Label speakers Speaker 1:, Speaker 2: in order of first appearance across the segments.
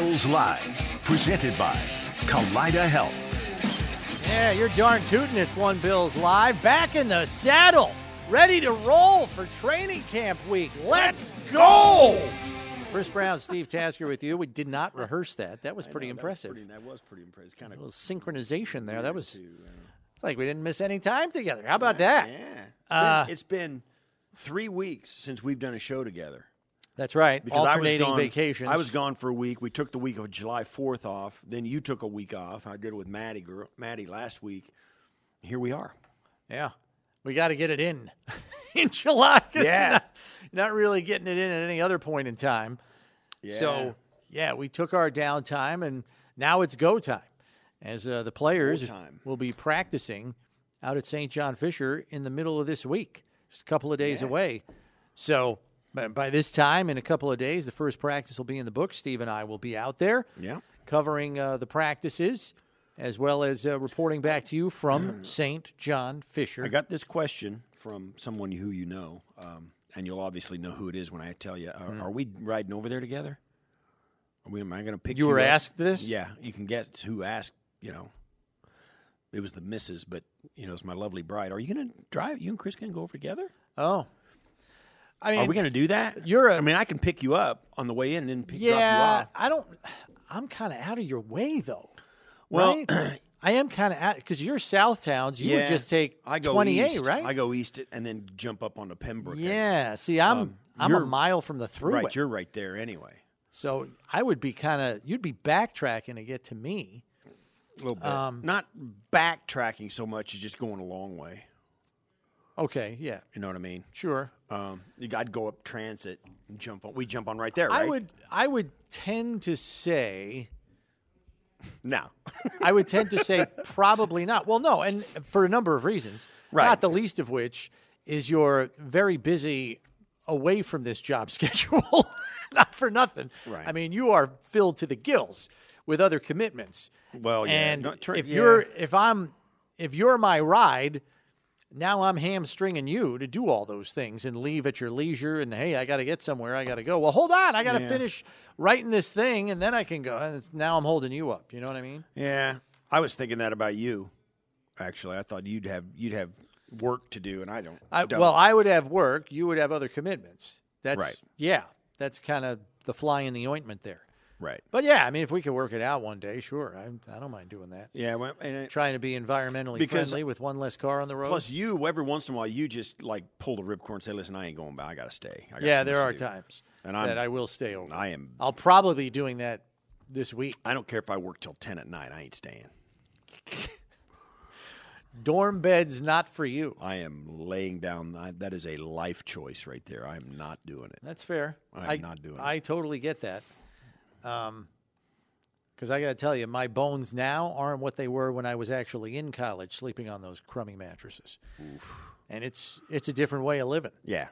Speaker 1: This is One Bills Live, presented by Kaleida Health.
Speaker 2: Yeah, you're darn tootin'. It's One Bills Live. Back in the saddle. Ready to roll for training camp week. Let's go! Chris Brown, Steve Tasker with you. We did not rehearse that. That was pretty
Speaker 3: know,
Speaker 2: impressive.
Speaker 3: That was pretty, that was pretty impressive. Kind of
Speaker 2: A
Speaker 3: of
Speaker 2: little synchronization there. That was
Speaker 3: too,
Speaker 2: it's like we didn't miss any time together. How about that?
Speaker 3: Yeah. It's,
Speaker 2: Uh,
Speaker 3: been, it's been three weeks since we've done a show together.
Speaker 2: That's right.
Speaker 3: Because I was
Speaker 2: Alternating
Speaker 3: gone,
Speaker 2: vacations.
Speaker 3: I was gone for a week. We took the week of July 4th off. Then you took a week off. I did it with Maddie, girl, Maddie last week. Here we are.
Speaker 2: Yeah. We got to get it in in July.
Speaker 3: Yeah.
Speaker 2: Not, not really getting it in at any other point in time.
Speaker 3: Yeah.
Speaker 2: So, yeah, we took our downtime and now it's go time as uh, the players will be practicing out at St. John Fisher in the middle of this week, just a couple of days
Speaker 3: Yeah.
Speaker 2: away. So, by, by this time, in a couple of days, the first practice will be in the book. Steve and I will be out there
Speaker 3: Yeah.
Speaker 2: covering uh, the practices as well as uh, reporting back to you from St. John Fisher.
Speaker 3: I got this question from someone who you know, um, and you'll obviously know who it is when I tell you. Are,
Speaker 2: Hmm.
Speaker 3: are we riding over there together? Are we, am I going to pick
Speaker 2: you? You were
Speaker 3: up?
Speaker 2: asked this?
Speaker 3: Yeah, you can get who asked. You know, it was the missus, but you know, it's my lovely bride. Are you going to drive? You and Chris going to go over together?
Speaker 2: oh. I mean,
Speaker 3: Are we going to do that?
Speaker 2: you're a-
Speaker 3: I mean, I can pick you up on the way in, and then pick, drop you
Speaker 2: Yeah,
Speaker 3: off.
Speaker 2: I don't. I'm kind of out of your way though.
Speaker 3: Well,
Speaker 2: right? I am kind of out because you're South Towns. You would just take
Speaker 3: I go
Speaker 2: 28,
Speaker 3: east,
Speaker 2: right?
Speaker 3: I go east and then jump up onto Pembroke.
Speaker 2: yeah. See, I'm
Speaker 3: Um,
Speaker 2: I'm a mile from the throughway,
Speaker 3: right. You're right there anyway.
Speaker 2: so I would be kind of. You'd be backtracking to get to me.
Speaker 3: A little bit.
Speaker 2: Um,
Speaker 3: Not backtracking so much as just going a long way.
Speaker 2: Okay, yeah,
Speaker 3: You know what I mean?
Speaker 2: sure.
Speaker 3: Um, you got to go up transit and jump on. We jump on right there,
Speaker 2: I would I would tend to say
Speaker 3: No.
Speaker 2: I would tend to say probably not. Well, no, and for a number of reasons.
Speaker 3: Right.
Speaker 2: Not the least of which is you're very busy away from this job schedule. not for nothing.
Speaker 3: Right.
Speaker 2: I mean, you are filled to the gills with other commitments.
Speaker 3: Well, yeah,
Speaker 2: And
Speaker 3: no, tr-
Speaker 2: if
Speaker 3: yeah.
Speaker 2: you're if I'm if you're my ride, now I'm hamstringing you to do all those things and leave at your leisure. And hey, I got to get somewhere. I got to go. Well, hold on. I got to
Speaker 3: Yeah.
Speaker 2: finish writing this thing, and then I can go. And it's, now I'm holding you up. You know what I mean?
Speaker 3: Yeah, I was thinking that about you. Actually, I thought you'd have you'd have work to do, and I don't.
Speaker 2: I,
Speaker 3: don't.
Speaker 2: well, I would have work. You would have other commitments. That's
Speaker 3: Right.
Speaker 2: Yeah, that's kind of the fly in the ointment there.
Speaker 3: Right.
Speaker 2: But yeah, I mean, if we could work it out one day, sure. I, I don't mind doing that.
Speaker 3: Yeah, well, and it,
Speaker 2: Trying to be environmentally friendly with one less car on the road.
Speaker 3: plus you every once in a while you just like pull the ripcord and say, "Listen, I ain't going back. I got to stay." I got
Speaker 2: yeah, there are
Speaker 3: do."
Speaker 2: times
Speaker 3: And I'm-
Speaker 2: that I will stay over.
Speaker 3: I am.
Speaker 2: I'll probably be doing that this week.
Speaker 3: I don't care if I work till ten at night. I ain't staying.
Speaker 2: Dorm beds not for you.
Speaker 3: I am laying down. I, that is a life choice right there. I am not doing it.
Speaker 2: That's fair.
Speaker 3: I'm
Speaker 2: I,
Speaker 3: not doing it.
Speaker 2: I totally get that. Um, because I got to tell you, my bones now aren't what they were when I was actually in college, sleeping on those crummy mattresses. And it's it's a different way of living.
Speaker 3: Yeah.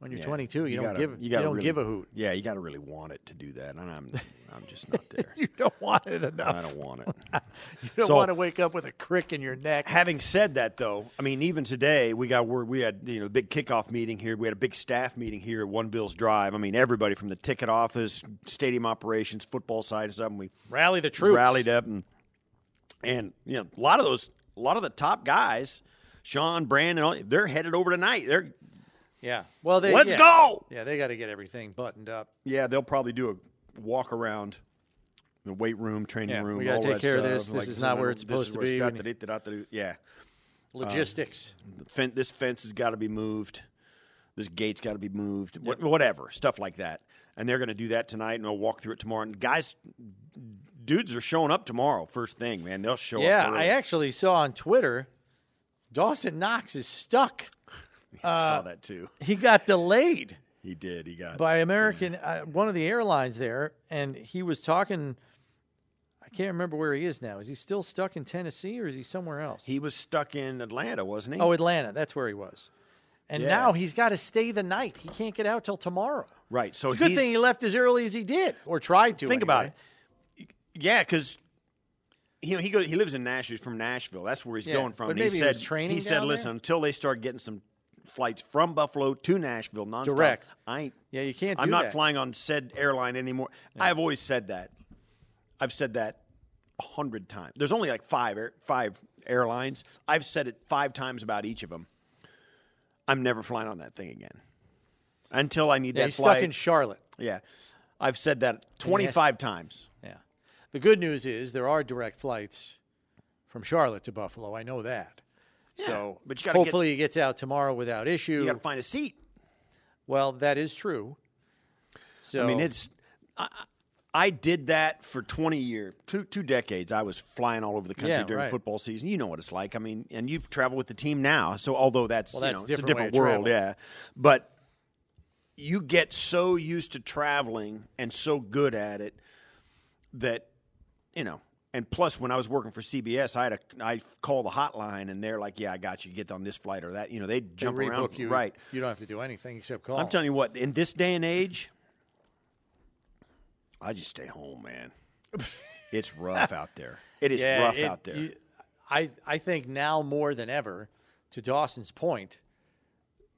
Speaker 2: When you're
Speaker 3: yeah.
Speaker 2: 22, you, don't
Speaker 3: gotta-
Speaker 2: give you,
Speaker 3: gotta
Speaker 2: don't
Speaker 3: really-
Speaker 2: give a hoot.
Speaker 3: Yeah, you got to really want it to do that, and I'm I'm just not there.
Speaker 2: You don't want it enough.
Speaker 3: I don't want it.
Speaker 2: You don't
Speaker 3: So-
Speaker 2: want to wake up with a crick in your neck.
Speaker 3: Having said that, though, I mean, even today we got word we had you know the big kickoff meeting here. We had a big staff meeting here at One Bills Drive. I mean, everybody from the ticket office, stadium operations, football side, and stuff. And we
Speaker 2: Rally the troops.
Speaker 3: rallied up, and and you know a lot of those, a lot of the top guys, Sean, Brandon, they're headed over tonight. They're
Speaker 2: Yeah. Well, they
Speaker 3: Let's
Speaker 2: yeah.
Speaker 3: go!
Speaker 2: Yeah, they got to get everything buttoned up.
Speaker 3: yeah, they'll probably do a walk around. The weight room, training
Speaker 2: Yeah,
Speaker 3: room.
Speaker 2: we gotta
Speaker 3: all
Speaker 2: take
Speaker 3: that
Speaker 2: care of
Speaker 3: stuff.
Speaker 2: this. This
Speaker 3: Like,
Speaker 2: is not where it's supposed to be.
Speaker 3: got to Yeah,
Speaker 2: Logistics.
Speaker 3: Um, the fen- this fence has got to be moved. This gate's got to be moved. Wh- Whatever stuff like that. And they're going to do that tonight, and they'll walk through it tomorrow. And guys, dudes are showing up tomorrow. First thing, man, they'll show
Speaker 2: yeah,
Speaker 3: up.
Speaker 2: I actually saw on Twitter Dawson Knox is stuck.
Speaker 3: I saw that too.
Speaker 2: He got delayed.
Speaker 3: He did. He got.
Speaker 2: by American, uh, one of the airlines there, and he was talking. I can't remember where he is now. Is he still stuck in Tennessee or is he somewhere else?
Speaker 3: he was stuck in Atlanta, wasn't he?
Speaker 2: oh, Atlanta. That's where he was. And
Speaker 3: Yeah.
Speaker 2: now he's got to stay the night. He can't get out till tomorrow.
Speaker 3: right. So
Speaker 2: It's a good thing he left as early as he did, or tried to.
Speaker 3: Think about it. Yeah, because you know he goes. He lives in Nashville. He's from Nashville. That's where he's
Speaker 2: Yeah,
Speaker 3: going from.
Speaker 2: but
Speaker 3: And he
Speaker 2: maybe he
Speaker 3: said.
Speaker 2: training
Speaker 3: he said, "Listen,
Speaker 2: there?"
Speaker 3: until they start getting some flights from Buffalo to Nashville nonstop.
Speaker 2: Direct.
Speaker 3: I ain't.
Speaker 2: Yeah, you can't
Speaker 3: I'm not
Speaker 2: that.
Speaker 3: flying on said airline anymore. I've always said that. I've said that a hundred times. There's only like five air, five airlines. I've said it five times about each of them. I'm never flying on that thing again until I need
Speaker 2: Yeah,
Speaker 3: that
Speaker 2: he's
Speaker 3: flight.
Speaker 2: stuck in Charlotte.
Speaker 3: yeah, I've said that 25 times.
Speaker 2: Yeah. The good news is there are direct flights from Charlotte to Buffalo. I know that. So,
Speaker 3: but you gotta get-
Speaker 2: hopefully he gets out tomorrow without issue.
Speaker 3: You got to find a seat.
Speaker 2: well, that is true. So
Speaker 3: I mean, it's. I, I did that for 20 years, two two decades. I was flying all over the country
Speaker 2: Yeah,
Speaker 3: during
Speaker 2: right.
Speaker 3: football season. You know what it's like. I mean, and you travel with the team now. So although that's,
Speaker 2: Well,
Speaker 3: you
Speaker 2: that's
Speaker 3: know, it's a
Speaker 2: different way
Speaker 3: different
Speaker 2: of
Speaker 3: world,
Speaker 2: travel.
Speaker 3: yeah. But you get so used to traveling and so good at it that you know. And plus, when I was working for CBS, I had a I call the hotline, and they're like, "Yeah, I got you. Get on this flight or that." You know, they
Speaker 2: they
Speaker 3: jump
Speaker 2: rebook
Speaker 3: around,
Speaker 2: you.
Speaker 3: right?
Speaker 2: You don't have to do anything except call.
Speaker 3: I'm telling you what, in this day and age, I just stay home, man. it's rough out there. It is
Speaker 2: Yeah,
Speaker 3: rough
Speaker 2: it-
Speaker 3: out there.
Speaker 2: you- I I think now more than ever, to Dawson's point,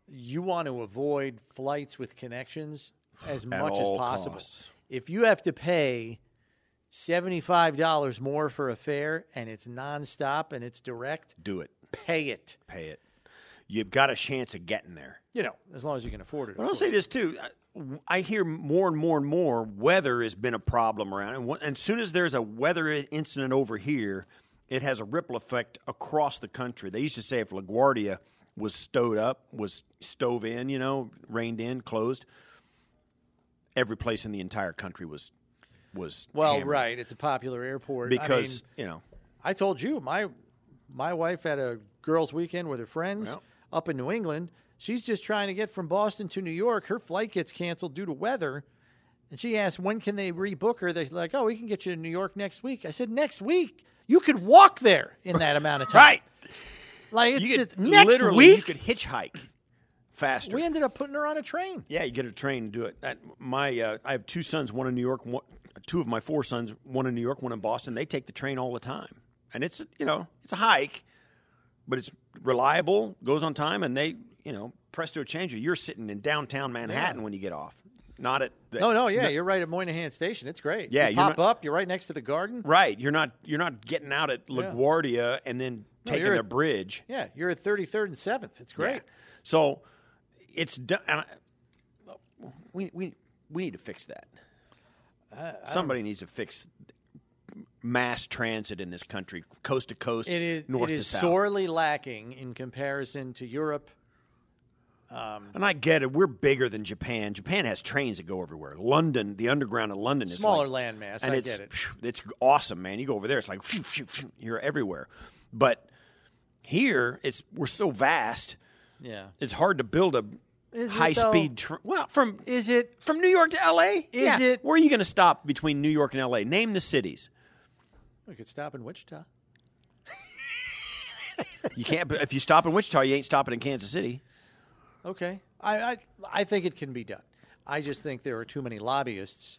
Speaker 2: you want to avoid flights with connections as much as possible.
Speaker 3: costs.
Speaker 2: If you have to pay seventy five dollars more for a fare and it's nonstop and it's direct,
Speaker 3: Do it.
Speaker 2: pay it.
Speaker 3: Pay it. You've got a chance of getting there.
Speaker 2: You know, as long as you can afford it.
Speaker 3: But I'll
Speaker 2: course.
Speaker 3: say this too. I- hear more and more and more weather has been a problem around, and, and as soon as there's a weather incident over here, it has a ripple effect across the country. They used to say if LaGuardia was stowed up, was stove in, you know, reined in, closed, every place in the entire country was was
Speaker 2: Well,
Speaker 3: hammered.
Speaker 2: right. It's a popular airport. I
Speaker 3: because
Speaker 2: mean,
Speaker 3: you know
Speaker 2: I told you my my wife had a girls' weekend with her friends
Speaker 3: Well.
Speaker 2: up in New England. She's just trying to get from Boston to New York. Her flight gets canceled due to weather, and she asked when can they rebook her. They're like, "Oh, we can get you to New York next week." I said, "Next week? You could walk there in that amount of time."
Speaker 3: right.
Speaker 2: Like it's
Speaker 3: You
Speaker 2: just
Speaker 3: could
Speaker 2: next
Speaker 3: literally
Speaker 2: week.
Speaker 3: you could hitchhike faster.
Speaker 2: we ended up putting her on a train.
Speaker 3: Yeah, you get a train and do it. That, my, uh, I have two sons, one in New York, one, two of my four sons, one in New York, one in Boston. They take the train all the time, and it's you know it's a hike, but it's reliable, goes on time, and they you know presto change You're sitting in downtown Manhattan when you get off, not at the,
Speaker 2: No, no, yeah, you're right at Moynihan Station. It's great.
Speaker 3: Yeah,
Speaker 2: you
Speaker 3: you're
Speaker 2: pop
Speaker 3: not-
Speaker 2: up. You're right next to the garden.
Speaker 3: right. You're not you're not getting out at LaGuardia and then
Speaker 2: No,
Speaker 3: taking the
Speaker 2: at-
Speaker 3: bridge.
Speaker 2: Yeah, you're at 33rd and 7th. It's great.
Speaker 3: Yeah. So it's done. And I, we we we need to fix that. Somebody needs to fix mass transit in this country, coast to coast,
Speaker 2: It is
Speaker 3: north
Speaker 2: it
Speaker 3: to
Speaker 2: is
Speaker 3: south.
Speaker 2: sorely lacking in comparison to Europe.
Speaker 3: Um, and I get it. We're bigger than Japan. Japan has trains that go everywhere. London, the underground of London is
Speaker 2: Smaller
Speaker 3: like,
Speaker 2: landmass,
Speaker 3: and
Speaker 2: I
Speaker 3: it's
Speaker 2: get it.
Speaker 3: it's awesome, man. You go over there, it's like phew, phew, phew, you're everywhere. But here, it's we're so vast.
Speaker 2: Yeah.
Speaker 3: It's hard to build a
Speaker 2: Is it,
Speaker 3: high speed.
Speaker 2: though?
Speaker 3: Tra- well, from
Speaker 2: Is it
Speaker 3: From New York to L.A.
Speaker 2: Is
Speaker 3: Yeah.
Speaker 2: it-
Speaker 3: Where are you going to stop between New York and L.A.? Name the cities.
Speaker 2: we could stop in Wichita.
Speaker 3: You can't. But if you stop in Wichita, you ain't stopping in Kansas City.
Speaker 2: Okay. I, I I think it can be done. I just think there are too many lobbyists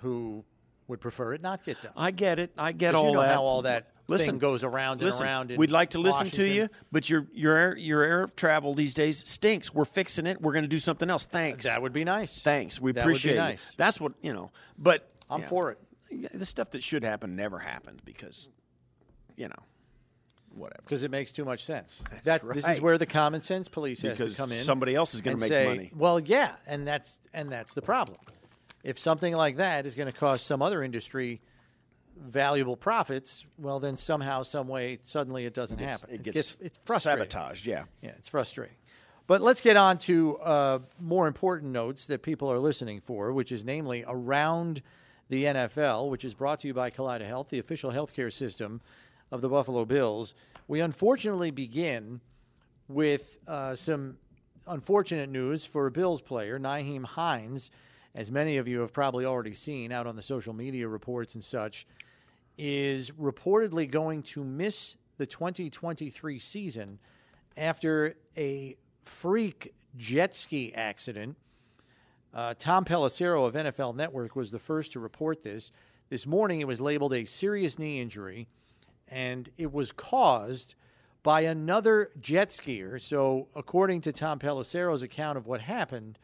Speaker 2: who would prefer it not get done.
Speaker 3: I get it. I get all
Speaker 2: you know
Speaker 3: that.
Speaker 2: how all that
Speaker 3: listen,
Speaker 2: goes around and
Speaker 3: listen,
Speaker 2: around
Speaker 3: we'd like to listen to you, but your your air, your air travel these days stinks. We're fixing it. We're going to do something else. Thanks.
Speaker 2: That would be nice.
Speaker 3: Thanks. We
Speaker 2: That would be
Speaker 3: appreciate
Speaker 2: nice.
Speaker 3: it. That's what you know. But
Speaker 2: I'm
Speaker 3: yeah,
Speaker 2: for it.
Speaker 3: The stuff that should happen never happened because, you know, whatever.
Speaker 2: Because it makes too much sense. That's That this is where the common sense police has
Speaker 3: Because
Speaker 2: to come in.
Speaker 3: somebody else is gonna make
Speaker 2: say,
Speaker 3: money.
Speaker 2: Well, yeah, and that's and that's the problem. If something like that is going to cost some other industry valuable profits, well, then somehow, some way, suddenly it doesn't
Speaker 3: It's-
Speaker 2: happen.
Speaker 3: It gets
Speaker 2: it's frustrating.
Speaker 3: sabotaged. Yeah.
Speaker 2: Yeah, it's frustrating. But let's get on to uh, more important notes that people are listening for, which is namely around the NFL, which is brought to you by Kaleida Health, the official healthcare system of the Buffalo Bills. We unfortunately begin with uh, some unfortunate news for a Bills player, Nyheim Hines, as many of you have probably already seen out on the social media reports and such, is reportedly going to miss the 2023 season after a freak jet ski accident. Uh, Tom Pelissero of NFL Network was the first to report this. This morning, it was labeled a serious knee injury, and it was caused by another jet skier. So, according to Tom Pelissero's account of what happened,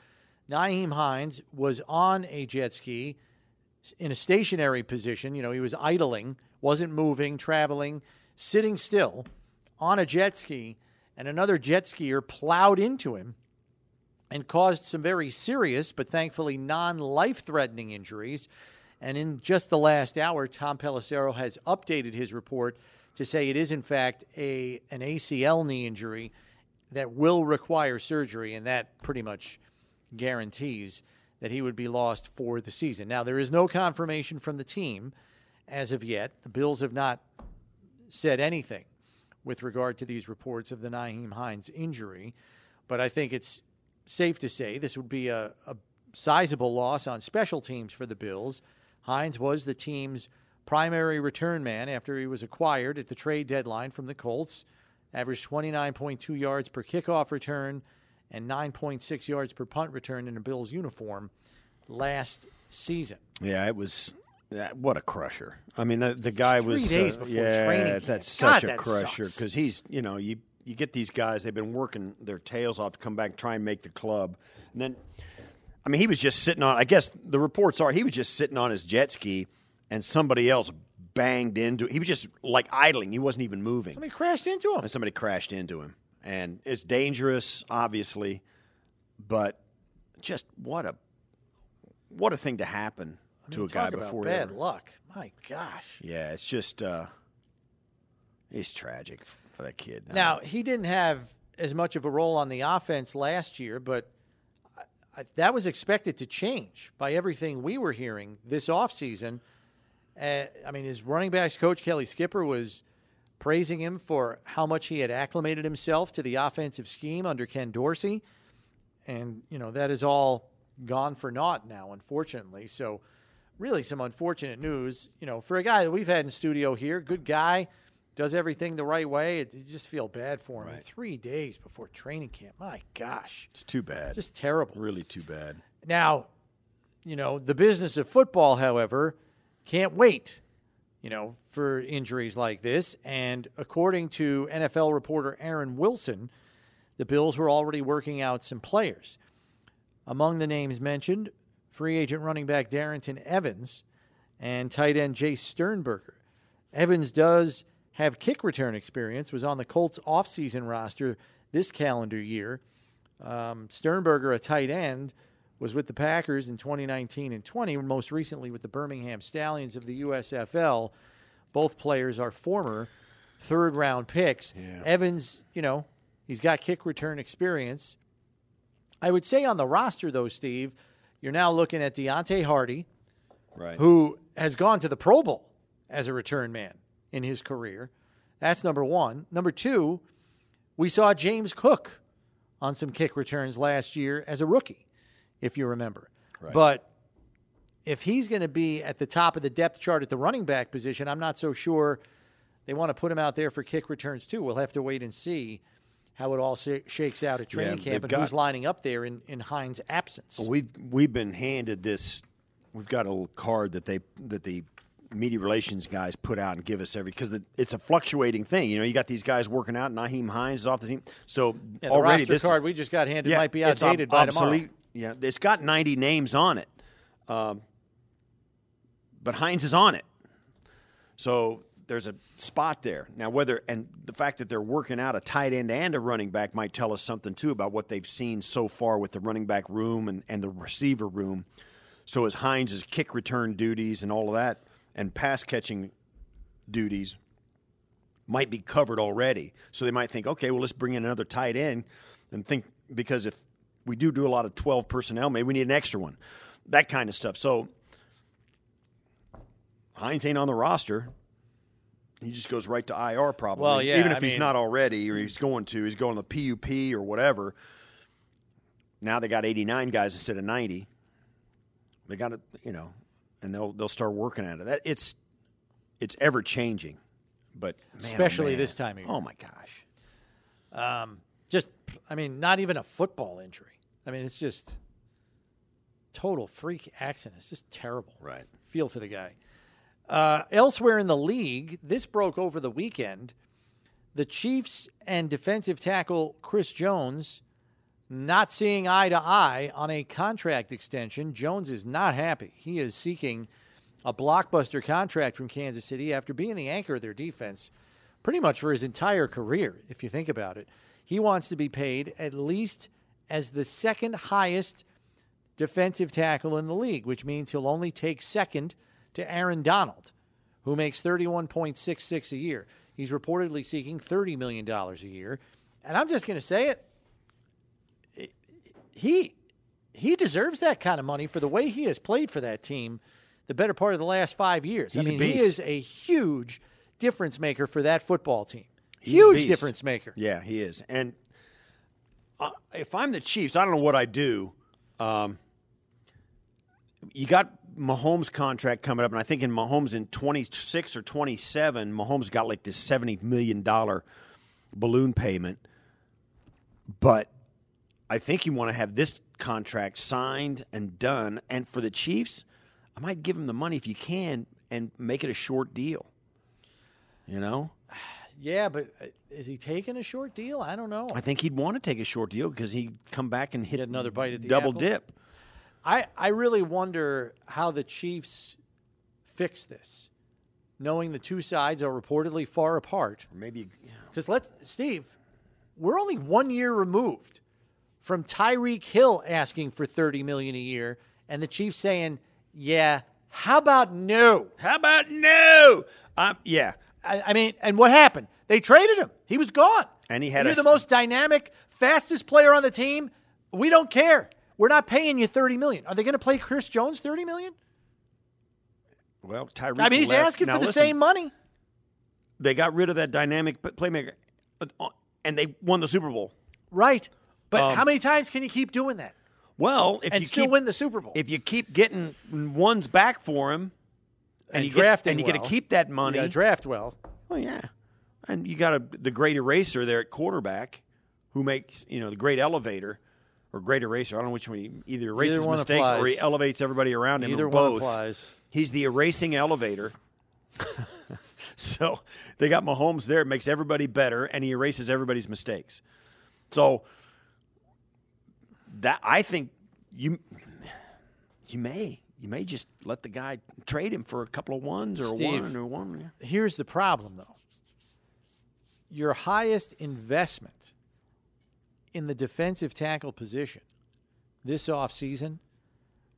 Speaker 2: Nyheim Hines was on a jet ski in a stationary position. You know, he was idling, wasn't moving, traveling, sitting still on a jet ski, and another jet skier plowed into him and caused some very serious, but thankfully non life threatening injuries. And in just the last hour, Tom Pelissero has updated his report to say it is, in fact, a, an ACL knee injury that will require surgery, and that pretty much guarantees that he would be lost for the season. Now, there is no confirmation from the team as of yet. The Bills have not said anything with regard to these reports of the Nyheim Hines injury, but I think it's safe to say this would be a, a sizable loss on special teams for the Bills. Hines was the team's primary return man after he was acquired at the trade deadline from the Colts, averaged 29.2 yards per kickoff return and 9.6 yards per punt return in a Bills uniform last season.
Speaker 3: Yeah, it was. what a crusher! I mean, the, the guy
Speaker 2: Three
Speaker 3: was.
Speaker 2: days
Speaker 3: uh,
Speaker 2: before
Speaker 3: yeah,
Speaker 2: training camp.
Speaker 3: that's
Speaker 2: God,
Speaker 3: such a
Speaker 2: that
Speaker 3: crusher because he's, you know, you you get these guys. They've been working their tails off to come back and try and make the club, and then, I mean, he was just sitting on. I guess the reports are he was just sitting on his jet ski, and somebody else banged into. He was just like idling. He wasn't even moving.
Speaker 2: Somebody crashed into him.
Speaker 3: and somebody crashed into him. And it's dangerous, obviously, but just what a what a thing to happen to a guy before
Speaker 2: bad
Speaker 3: ever-
Speaker 2: luck. My gosh.
Speaker 3: Yeah, it's just uh it's tragic for that kid.
Speaker 2: Now, he didn't have as much of a role on the offense last year, but I, I, that was expected to change by everything we were hearing this offseason. Uh, I mean, his running backs coach, Kelly Skipper, was praising him for how much he had acclimated himself to the offensive scheme under Ken Dorsey. And, you know, that is all gone for naught now, unfortunately. So, really, some unfortunate news. You know, for a guy that we've had in studio here, good guy, does everything the right way. It, you just feel bad for him.
Speaker 3: Right.
Speaker 2: Three days before training camp. My gosh.
Speaker 3: it's too bad.
Speaker 2: Just terrible.
Speaker 3: really too bad.
Speaker 2: Now, you know, the business of football, however, can't wait, you know, for injuries like this. And according to NFL reporter Aaron Wilson, the Bills were already working out some players. Among the names mentioned, free agent running back Darrington Evans and tight end Jace Sternberger. Evans does have kick return experience, was on the Colts offseason roster this calendar year. Um, Sternberger, a tight end, was with the Packers in 2019 and 20, most recently with the Birmingham Stallions of the USFL. Both players are former third round picks. Evans, you know, he's got kick return experience. I would say on the roster, though, Steve, you're now looking at Deonte Harty,
Speaker 3: Right.
Speaker 2: who has gone to the Pro Bowl as a return man in his career. That's number one. Number two, we saw James Cook on some kick returns last year as a rookie, if you remember. But if he's going to be at the top of the depth chart at the running back position, I'm not so sure they want to put him out there for kick returns too. We'll have to wait and see how it all sh- shakes out at training
Speaker 3: they've
Speaker 2: camp and
Speaker 3: got-
Speaker 2: who's lining up there in, in Hines' absence.
Speaker 3: We've we've been handed this. We've got a little card that they that the media relations guys put out and give us every because it's a fluctuating thing. You know, you got these guys working out. Nyheim Hines is off the team, so
Speaker 2: Yeah, the
Speaker 3: already
Speaker 2: roster
Speaker 3: this
Speaker 2: card we just got handed
Speaker 3: yeah,
Speaker 2: might be
Speaker 3: it's ob-
Speaker 2: outdated by tomorrow.
Speaker 3: Yeah, it's got 90 names on it, um, but Hines is on it. So there's a spot there now. Whether and the fact that they're working out a tight end and a running back might tell us something too about what they've seen so far with the running back room and, and the receiver room. So as Hines' kick return duties and all of that and pass catching duties might be covered already. So they might think, okay, well, let's bring in another tight end and think because if we do do a lot of 12 personnel, maybe we need an extra one. That kind of stuff. So Hines ain't on the roster. He just goes right to IR probably.
Speaker 2: Well, yeah,
Speaker 3: Even if
Speaker 2: I
Speaker 3: he's
Speaker 2: mean-
Speaker 3: not already or he's going to, he's going to the PUP or whatever. Now they got 89 guys instead of 90. They got it, you know, and they'll they'll start working at it. That it's it's ever changing, but man, oh,
Speaker 2: Especially
Speaker 3: man.
Speaker 2: this time of year.
Speaker 3: Oh my gosh!
Speaker 2: Um, just I mean, not even a football injury. I mean, it's just total freak accident. It's just terrible.
Speaker 3: Right.
Speaker 2: Feel for the guy. Uh, elsewhere in the league, this broke over the weekend. the Chiefs and defensive tackle Chris Jones not seeing eye to eye on a contract extension. Jones is not happy. He is seeking a blockbuster contract from Kansas City after being the anchor of their defense pretty much for his entire career, if you think about it. He wants to be paid at least as the second highest defensive tackle in the league, which means he'll only take second to Aaron Donald, who makes 31.66 a year. He's reportedly seeking $30 million a year. And I'm just going to say it. He he deserves that kind of money for the way he has played for that team the better part of the last 5 years.
Speaker 3: He's
Speaker 2: I mean, he is a huge difference maker for that football team.
Speaker 3: He's
Speaker 2: huge difference maker.
Speaker 3: Yeah, he is. And if I'm the Chiefs, I don't know what I do. Um, you got Mahomes' contract coming up, and I think in Mahomes in 26 or 27, Mahomes got like this 70 million dollar balloon payment. But I think you want to have this contract signed and done. And for the Chiefs, I might give them the money if you can and make it a short deal. You know?
Speaker 2: Yeah, but uh, is he taking a short deal? I don't know.
Speaker 3: I think he'd want to take a short deal because he'd come back and hit
Speaker 2: Get another bite at the
Speaker 3: double
Speaker 2: apple?
Speaker 3: dip.
Speaker 2: I, I really wonder how the Chiefs fix this, knowing the two sides are reportedly far apart.
Speaker 3: Maybe yeah.
Speaker 2: Because let's, Steve, we're only one year removed from Tyreek Hill asking for thirty million a year, and the Chiefs saying, "Yeah, how about no?"
Speaker 3: How about no? Um, yeah,
Speaker 2: I, I mean, and what happened? They traded him. He was gone.
Speaker 3: And he had
Speaker 2: You're
Speaker 3: a-
Speaker 2: the most dynamic, fastest player on the team. We don't care. We're not paying you thirty million. Are they going to play Chris Jones thirty million?
Speaker 3: well, Tyreek.
Speaker 2: I mean, he's
Speaker 3: left.
Speaker 2: asking
Speaker 3: Now,
Speaker 2: for the
Speaker 3: listen,
Speaker 2: same money.
Speaker 3: They got rid of that dynamic playmaker, uh, and they won the Super Bowl.
Speaker 2: Right. But
Speaker 3: Um,
Speaker 2: how many times can you keep doing that
Speaker 3: Well, if
Speaker 2: and
Speaker 3: you
Speaker 2: still
Speaker 3: keep,
Speaker 2: win the Super Bowl?
Speaker 3: if you keep getting ones back for him, and,
Speaker 2: And
Speaker 3: you
Speaker 2: drafting
Speaker 3: get, and you get to keep that money,
Speaker 2: gotta draft well.
Speaker 3: well, yeah, and you got a, the great eraser there at quarterback, who makes you know the great elevator. Or great eraser. I don't know which one. He either erases
Speaker 2: one
Speaker 3: mistakes or he elevates everybody around him.
Speaker 2: Either
Speaker 3: both.
Speaker 2: applies.
Speaker 3: He's the erasing elevator. so they got Mahomes there. It makes everybody better, and he erases everybody's mistakes. So that I think you you may you may just let the guy trade him for a couple of ones or
Speaker 2: Steve.
Speaker 3: a one or one.
Speaker 2: Here's the problem, though. Your highest investment in the defensive tackle position this offseason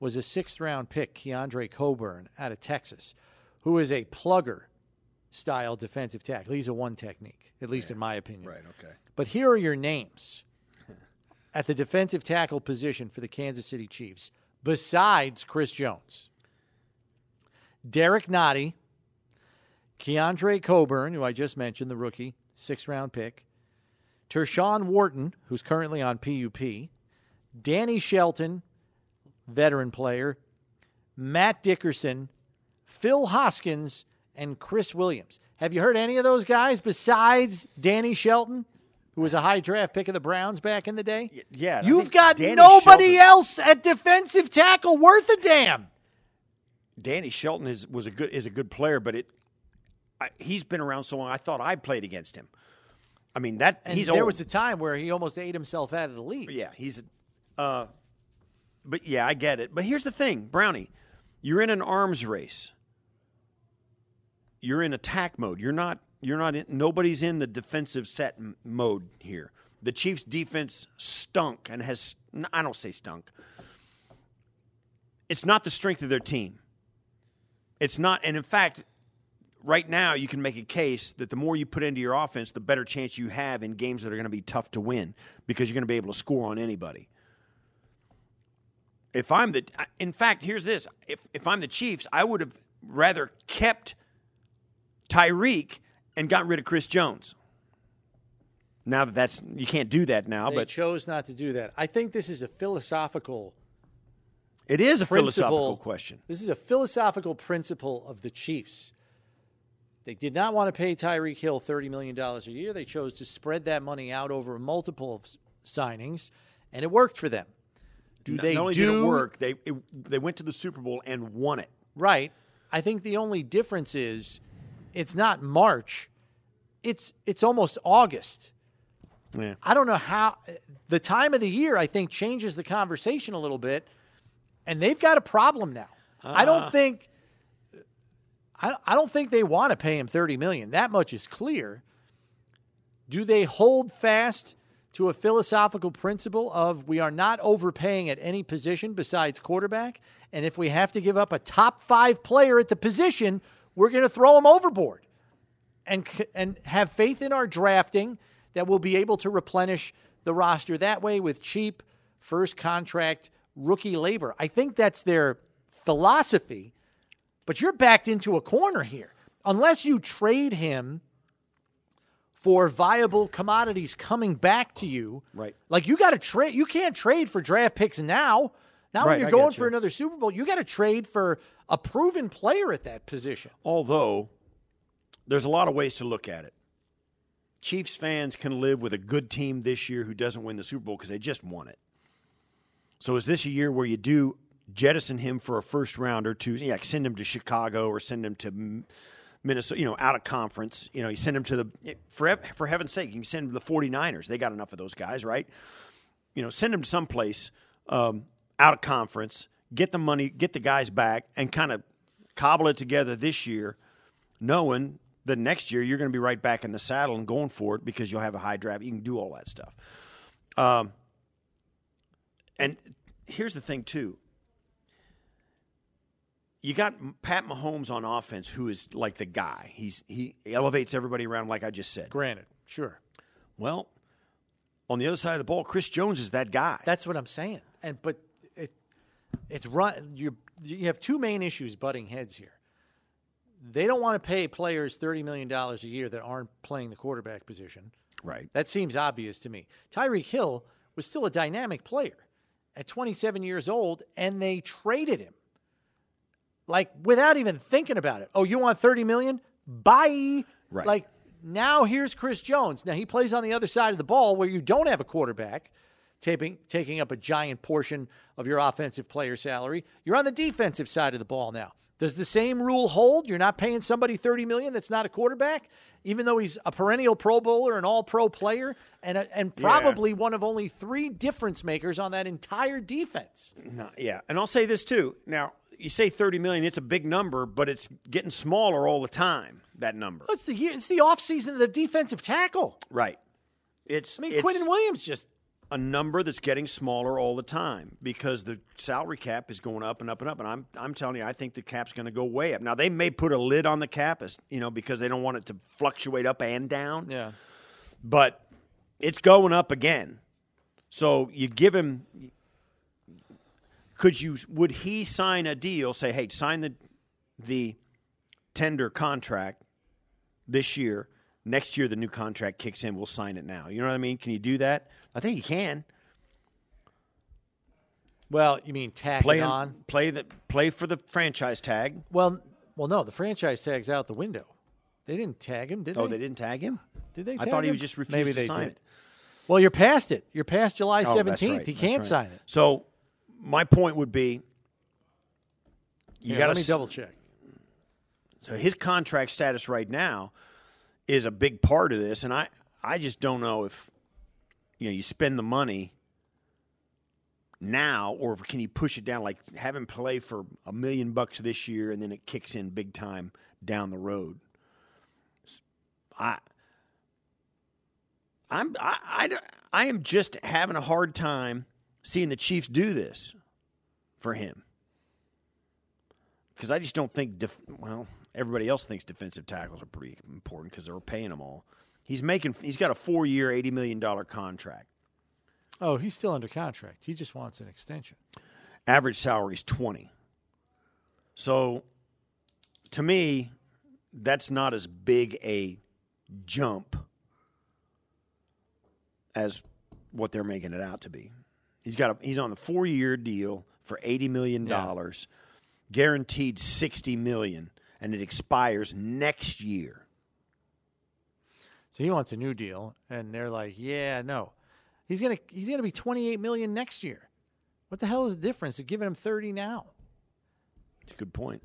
Speaker 2: was a sixth round pick, Keondre Coburn, out of Texas, who is a plugger style defensive tackle. He's a one technique, at least in my opinion.
Speaker 3: Right, Okay.
Speaker 2: But here are your names at the defensive tackle position for the Kansas City Chiefs, besides Chris Jones. Derrick Nnadi, Keondre Coburn, who I just mentioned, the rookie, sixth round pick, Tershawn Wharton, who's currently on PUP, Danny Shelton, veteran player, Matt Dickerson, Phil Hoskins, and Chris Williams. Have you heard any of those guys besides Danny Shelton, who was a high draft pick of the Browns back in the day?
Speaker 3: yeah,
Speaker 2: You've got
Speaker 3: Danny
Speaker 2: nobody
Speaker 3: Shelton-
Speaker 2: else at defensive tackle worth a damn.
Speaker 3: Danny Shelton is was a good is a good player, but it I, he's been around so long. I thought I played against him. I mean that
Speaker 2: And
Speaker 3: he's
Speaker 2: there
Speaker 3: old.
Speaker 2: was a time where he almost ate himself out of the league.
Speaker 3: Yeah, he's a. Uh, but yeah, I get it. But here's the thing, Brownie, you're in an arms race. You're in attack mode. You're not. You're not. In, nobody's in the defensive set m- mode here. The Chiefs' defense stunk and has. I don't say stunk. It's not the strength of their team. It's not, and in fact, right now you can make a case that the more you put into your offense, the better chance you have in games that are going to be tough to win because you're going to be able to score on anybody. If I'm the, in fact, here's this: if if I'm the Chiefs, I would have rather kept Tyreek and gotten rid of Chris Jones. Now that that's you can't do that now,
Speaker 2: They
Speaker 3: but
Speaker 2: chose not to do that. I think this is a philosophical
Speaker 3: it is a philosophical question.
Speaker 2: This is a philosophical principle of the Chiefs. They did not want to pay Tyreek Hill $30 million a year. They chose to spread that money out over multiple signings, and it worked for them. Do
Speaker 3: Not-
Speaker 2: they
Speaker 3: not only
Speaker 2: do
Speaker 3: did it work, they it, they went to the Super Bowl and won it.
Speaker 2: Right. I think the only difference is it's not March, it's it's almost August.
Speaker 3: Yeah.
Speaker 2: I don't know how the time of the year I think changes the conversation a little bit, and they've got a problem now. I don't uh-huh. think I, I don't think they want to pay him thirty million. That much is clear. Do they hold fast to a philosophical principle of we are not overpaying at any position besides quarterback, and if we have to give up a top five player at the position, we're going to throw him overboard, and and have faith in our drafting that we'll be able to replenish the roster that way with cheap first contract rookie labor. I think that's their philosophy, but you're backed into a corner here unless you trade him for viable commodities coming back to you.
Speaker 3: Right.
Speaker 2: Like you got to trade. You can't trade for draft picks now. Now
Speaker 3: Right,
Speaker 2: when you're going
Speaker 3: get
Speaker 2: for another Super Bowl, you got to trade for a proven player at that position.
Speaker 3: Although there's a lot of ways to look at it. Chiefs fans can live with a good team this year who doesn't win the Super Bowl because they just won it. So is this a year where you do jettison him for a first rounder to yeah, send him to Chicago or send him to Minnesota, you know, out of conference. You know, you send him to the for for heaven's sake, you can send him to the 49ers. They got enough of those guys, right? You know, send him to someplace um, out of conference, get the money, get the guys back, and kind of cobble it together this year, knowing that next year you're going to be right back in the saddle and going for it because you'll have a high draft. You can do all that stuff. Um, and here's the thing too. You got Pat Mahomes on offense, who is like the guy. He's he elevates everybody around, like I just said.
Speaker 2: Granted, sure.
Speaker 3: Well, on the other side of the ball, Chris Jones is that guy.
Speaker 2: That's what I'm saying. And but it's run you you have two main issues butting heads here. They don't want to pay players thirty million dollars a year that aren't playing the quarterback position.
Speaker 3: right.
Speaker 2: That seems obvious to me. Tyreek Hill was still a dynamic player at 27 years old, and they traded him. Like without even thinking about it. Oh, you want 30 million? Bye.
Speaker 3: Right.
Speaker 2: Like now here's Chris Jones. Now he plays on the other side of the ball where you don't have a quarterback taking taking up a giant portion of your offensive player salary. You're on the defensive side of the ball now. Does the same rule hold? You're not paying somebody 30 million that's not a quarterback, even though he's a perennial Pro Bowler, an All-Pro player, and a, and probably one of only three difference makers on that entire defense.
Speaker 3: No, yeah, and I'll say this too. Now, you say 30 million, it's a big number, but it's getting smaller all the time, that number.
Speaker 2: It's the it's the offseason of the defensive tackle.
Speaker 3: Right. It's
Speaker 2: I mean,
Speaker 3: it's
Speaker 2: Quinnen Williams just
Speaker 3: a number that's getting smaller all the time because the salary cap is going up and up and up and I'm I'm telling you I think the cap's going to go way up. Now they may put a lid on the cap as, you know because they don't want it to fluctuate up and down.
Speaker 2: yeah.
Speaker 3: but it's going up again. So you give him. Could you? Would he sign a deal? Say, hey, sign the the tender contract this year. Next year, the new contract kicks in. We'll sign it now. You know what I mean? Can you do that? I think you can.
Speaker 2: Well, you mean tag
Speaker 3: Play
Speaker 2: it
Speaker 3: on, play the play for the franchise tag.
Speaker 2: Well, well, no, the franchise tag's out the window. They didn't tag him, did they?
Speaker 3: Oh,
Speaker 2: they?
Speaker 3: they didn't tag him.
Speaker 2: Did they?
Speaker 3: I thought he
Speaker 2: him?
Speaker 3: was just refused
Speaker 2: Maybe
Speaker 3: to
Speaker 2: they
Speaker 3: sign
Speaker 2: did.
Speaker 3: it.
Speaker 2: Well, you're past it. You're past July
Speaker 3: Oh,
Speaker 2: 17th.
Speaker 3: right,
Speaker 2: He
Speaker 3: that's
Speaker 2: can't
Speaker 3: right.
Speaker 2: sign it.
Speaker 3: So, my point would be, you got
Speaker 2: let me
Speaker 3: to
Speaker 2: double check.
Speaker 3: So his contract status right now is a big part of this, and I I just don't know if you know you spend the money now or can you push it down like have him play for a million bucks this year and then it kicks in big time down the road. I I'm I, I, I am just having a hard time seeing the Chiefs do this for him because I just don't think. Def- well, everybody else thinks defensive tackles are pretty important because they're paying them all. He's making. He's got a four-year, eighty million dollar contract.
Speaker 2: Oh, he's still under contract. He just wants an extension.
Speaker 3: Average salary is twenty. So, to me, that's not as big a jump as what they're making it out to be. He's got a, he's on a four-year deal for eighty million dollars, guaranteed sixty million, and it expires next year.
Speaker 2: So he wants a new deal, and they're like, "Yeah, no, he's gonna he's gonna be 28 million next year. What the hell is the difference of giving him 30 now?
Speaker 3: It's a good point.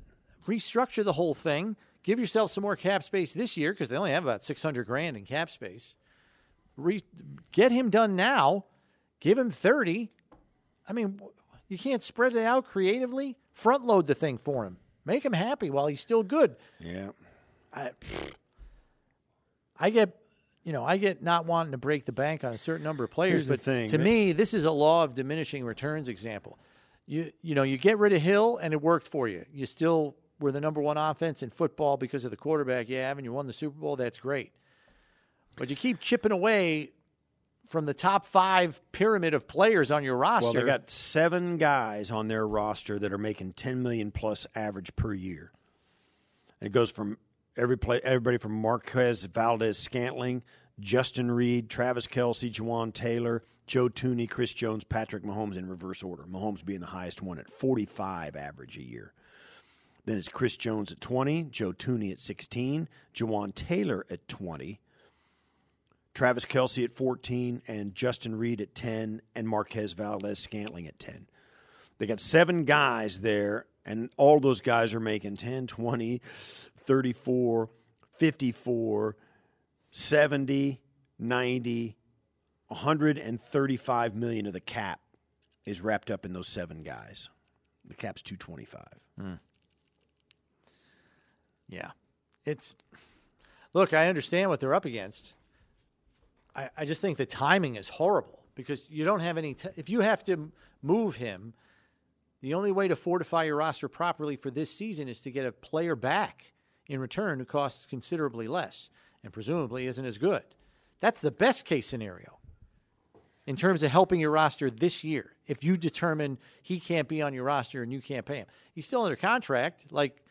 Speaker 2: Restructure the whole thing, give yourself some more cap space this year because they only have about 600 grand in cap space. Re- get him done now. Give him 30. I mean, you can't spread it out creatively. Front load the thing for him. Make him happy while he's still good.
Speaker 3: Yeah.
Speaker 2: I, I get, you know, I get not wanting to break the bank on a certain number of players,
Speaker 3: Here's
Speaker 2: but
Speaker 3: thing,
Speaker 2: to me, this is a law of diminishing returns example. You, you know, you get rid of Hill and it worked for you. You still were the number one offense in football because of the quarterback you have, and you won the Super Bowl. That's great. But you keep chipping away from the top five pyramid of players on your roster.
Speaker 3: Well, they got seven guys on their roster that are making 10 million plus average per year. And it goes from every play, everybody from Marquez Valdes Scantling, Justin Reid, Travis Kelce, Jawaan Taylor, Joe Thuney, Chris Jones, Patrick Mahomes in reverse order. Mahomes being the highest one at 45 average a year. Then it's Chris Jones at 20, Joe Thuney at 16, Jawaan Taylor at 20, Travis Kelce at 14, and Justin Reid at 10, and Marquez Valdes Scantling at 10. They got seven guys there, and all those guys are making 10, 20, 34, 54, 70, 90, 135 million of the cap is wrapped up in those seven guys. The cap's 225. Hmm.
Speaker 2: Yeah. It's look, I understand what they're up against. I, I just think the timing is horrible because you don't have any. T- if you have to move him, the only way to fortify your roster properly for this season is to get a player back in return who costs considerably less and presumably isn't as good. That's the best case scenario in terms of helping your roster this year. If you determine he can't be on your roster and you can't pay him, he's still under contract. Like,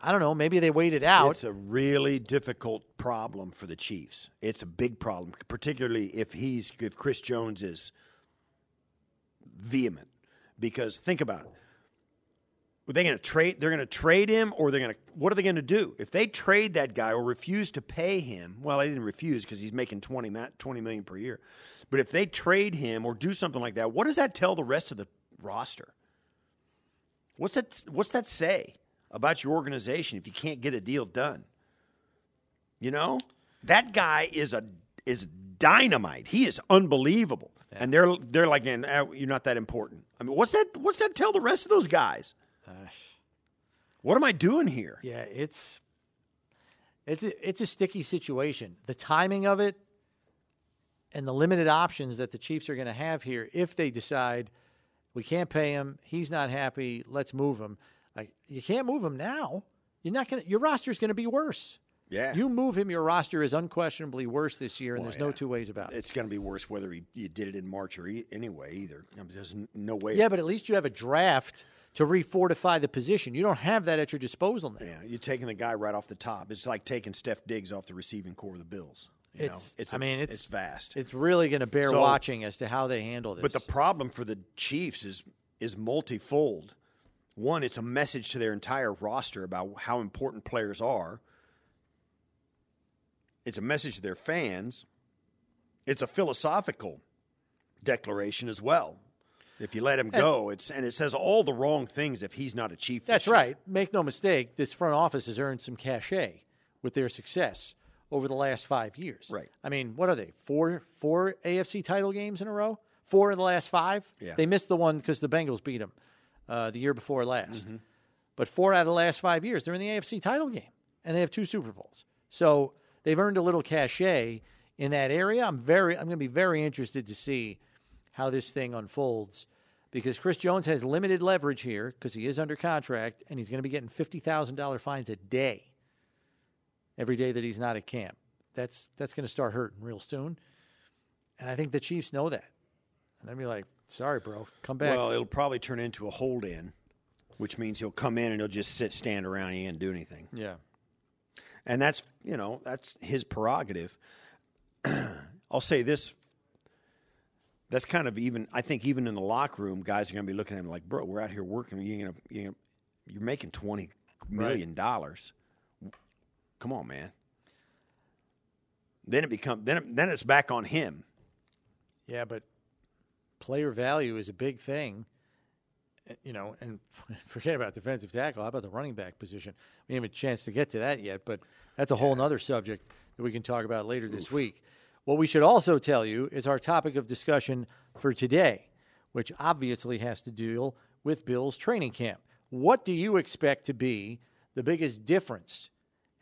Speaker 2: I don't know, maybe they wait it out.
Speaker 3: It's a really difficult problem for the Chiefs. It's a big problem, particularly if he's if Chris Jones is vehement. Because think about it. Are they going to trade? They're going to trade him, or they're going to. What are they going to do if they trade that guy or refuse to pay him? Well, they didn't refuse because he's making 20, 20 million per year. But if they trade him or do something like that, what does that tell the rest of the roster? What's that? What's that say about your organization if you can't get a deal done? You know, that guy is a is dynamite. He is unbelievable, and they're they're like, uh, you're not that important." I mean, what's that? What's that tell the rest of those guys? What am I doing here?
Speaker 2: Yeah, it's it's a, it's a sticky situation. The timing of it and the limited options that the Chiefs are going to have here if they decide we can't pay him, he's not happy, let's move him. Like you can't move him now. You're not going to your roster's going to be worse.
Speaker 3: Yeah.
Speaker 2: You move him, your roster is unquestionably worse this year, and
Speaker 3: Well,
Speaker 2: there's no two ways about it.
Speaker 3: It's going to be worse whether he, you did it in March or e- anyway either. I mean, there's no way.
Speaker 2: Yeah, but at least you have a draft to refortify the position. You don't have that at your disposal now.
Speaker 3: Yeah, you're taking the guy right off the top. It's like taking Stef Diggs off the receiving corps of the Bills. You know,
Speaker 2: It's,
Speaker 3: it's
Speaker 2: I
Speaker 3: a-
Speaker 2: mean, it's,
Speaker 3: vast.
Speaker 2: It's really going to bear
Speaker 3: So-
Speaker 2: watching as to how they handle this.
Speaker 3: But the problem for the Chiefs is is multifold. One, it's a message to their entire roster about how important players are. It's a message to their fans. It's a philosophical declaration as well. If you let him go, it's and it says all the wrong things if he's not a chief.
Speaker 2: That's
Speaker 3: year.
Speaker 2: right. Make no mistake, this front office has earned some cachet with their success over the last five years.
Speaker 3: Right.
Speaker 2: I mean, what are they? Four four AFC title games in a row? Four in the last five?
Speaker 3: Yeah.
Speaker 2: They missed the one because the Bengals beat them uh, the year before last.
Speaker 3: Mm-hmm.
Speaker 2: But four out of the last five years, they're in the AFC title game, and they have two Super Bowls. So they've earned a little cachet in that area. I'm very, I'm going to be very interested to see how this thing unfolds because Chris Jones has limited leverage here because he is under contract and he's going to be getting fifty thousand dollar fines a day every day that he's not at camp. That's that's going to start hurting real soon, and I think the Chiefs know that, and they'll be like, "Sorry, bro, come back."
Speaker 3: Well, it'll probably turn into a hold in, which means he'll come in and he'll just sit, stand around, he ain't do anything.
Speaker 2: yeah,
Speaker 3: and that's you know that's his prerogative. I'll say this: that's kind of even. I think even in the locker room, guys are going to be looking at him like, "Bro, we're out here working. You gonna, you you're making twenty million dollars. Come on, man." Then it become then it, then it's back on him.
Speaker 2: yeah, but player value is a big thing, eh, you know, and forget about defensive tackle. How about the running back position? We didn't have a chance to get to that yet, but that's a whole other subject that we can talk about later this week. What we should also tell you is our topic of discussion for today, which obviously has to deal with Bill's training camp. What do you expect to be the biggest difference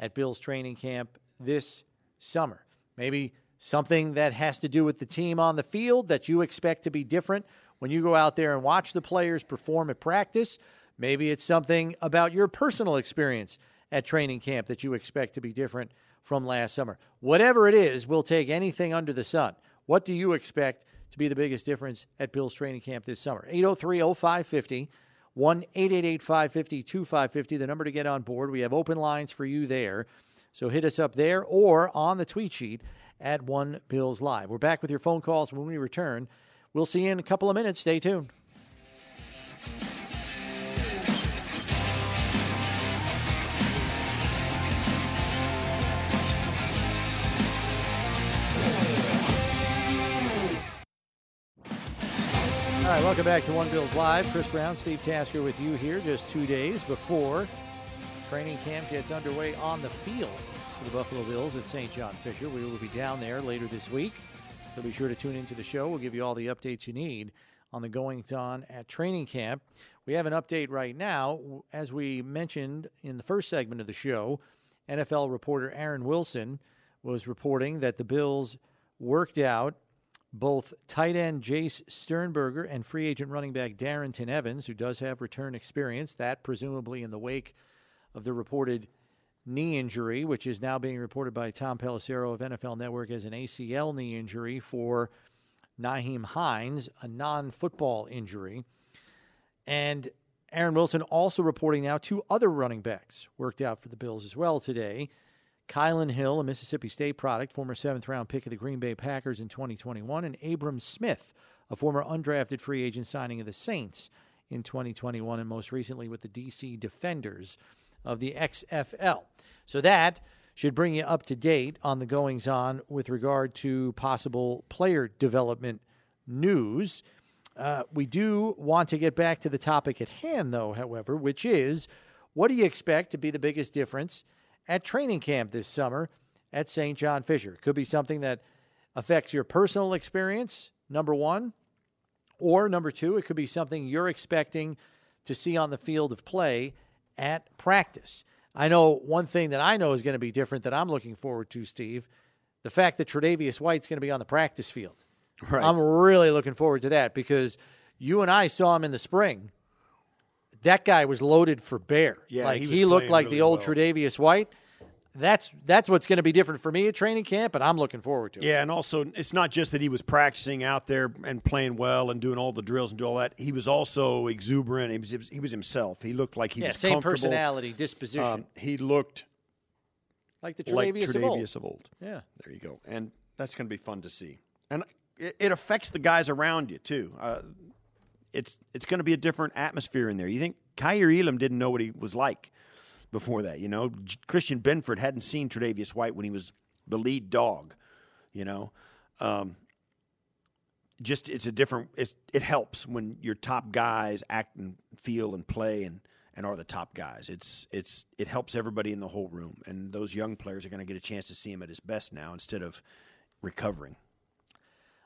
Speaker 2: at Bill's training camp this summer? Maybe something that has to do with the team on the field that you expect to be different when you go out there and watch the players perform at practice. Maybe it's something about your personal experience at training camp that you expect to be different from last summer. Whatever it is, we'll take anything under the sun. What do you expect to be the biggest difference at Bill's training camp this summer? 803 0550, 1 888 550 2550, the number to get on board. We have open lines for you there. So hit us up there or on the tweet sheet at One Bills Live. We're back with your phone calls when we return. We'll see you in a couple of minutes. Stay tuned. All right, welcome back to One Bills Live. Chris Brown, Steve Tasker with you here just two days before training camp gets underway on the field for the Buffalo Bills at St. John Fisher. We will be down there later this week, so be sure to tune into the show. We'll give you all the updates you need on the goings on at training camp. We have an update right now. As we mentioned in the first segment of the show, NFL reporter Aaron Wilson was reporting that the Bills worked out both tight end Jace Sternberger and free agent running back Darrynton Evans, who does have return experience, that presumably in the wake of the reported knee injury, which is now being reported by Tom Pelissero of NFL Network as an ACL knee injury for Nyheim Hines, a non football injury. And Aaron Wilson also reporting now two other running backs worked out for the Bills as well today. Kylan Hill, a Mississippi State product, former seventh round pick of the Green Bay Packers in 2021, and Abram Smith, a former undrafted free agent signing of the Saints in 2021, and most recently with the DC Defenders of the XFL. So that should bring you up to date on the goings on with regard to possible player development news. Uh, we do want to get back to the topic at hand, though, however, which is what do you expect to be the biggest difference at training camp this summer at St. John Fisher? Could be something that affects your personal experience, number one, or number two, it could be something you're expecting to see on the field of play at practice. I know one thing that I know is going to be different that I'm looking forward to, Steve. The fact that Tre'Davious White's going to be on the practice field.
Speaker 3: Right.
Speaker 2: I'm really looking forward to that because you and I saw him in the spring. That guy was loaded for bear.
Speaker 3: Yeah,
Speaker 2: like
Speaker 3: he
Speaker 2: he, looked like
Speaker 3: really
Speaker 2: the old
Speaker 3: well.
Speaker 2: Tre'Davious White. That's that's what's going to be different for me at training camp, and I'm looking forward to it.
Speaker 3: Yeah, and also it's not just that he was practicing out there and playing well and doing all the drills and do all that. He was also exuberant. He was he was himself. He looked like he
Speaker 2: Yeah,
Speaker 3: was
Speaker 2: same personality, disposition,
Speaker 3: Um, he looked
Speaker 2: like the
Speaker 3: like
Speaker 2: Tre'Davious of old.
Speaker 3: Tre'Davious of old.
Speaker 2: Yeah.
Speaker 3: There you go. And that's going to be fun to see. And it, it affects the guys around you too. Uh, it's it's going to be a different atmosphere in there. You think Kaiir Elam didn't know what he was like before that? You know, Christian Benford hadn't seen Tre'Davious White when he was the lead dog. You know, um, just it's a different. It it helps when your top guys act and feel and play and. And are the top guys. It's it's it helps everybody in the whole room, and those young players are going to get a chance to see him at his best now instead of recovering.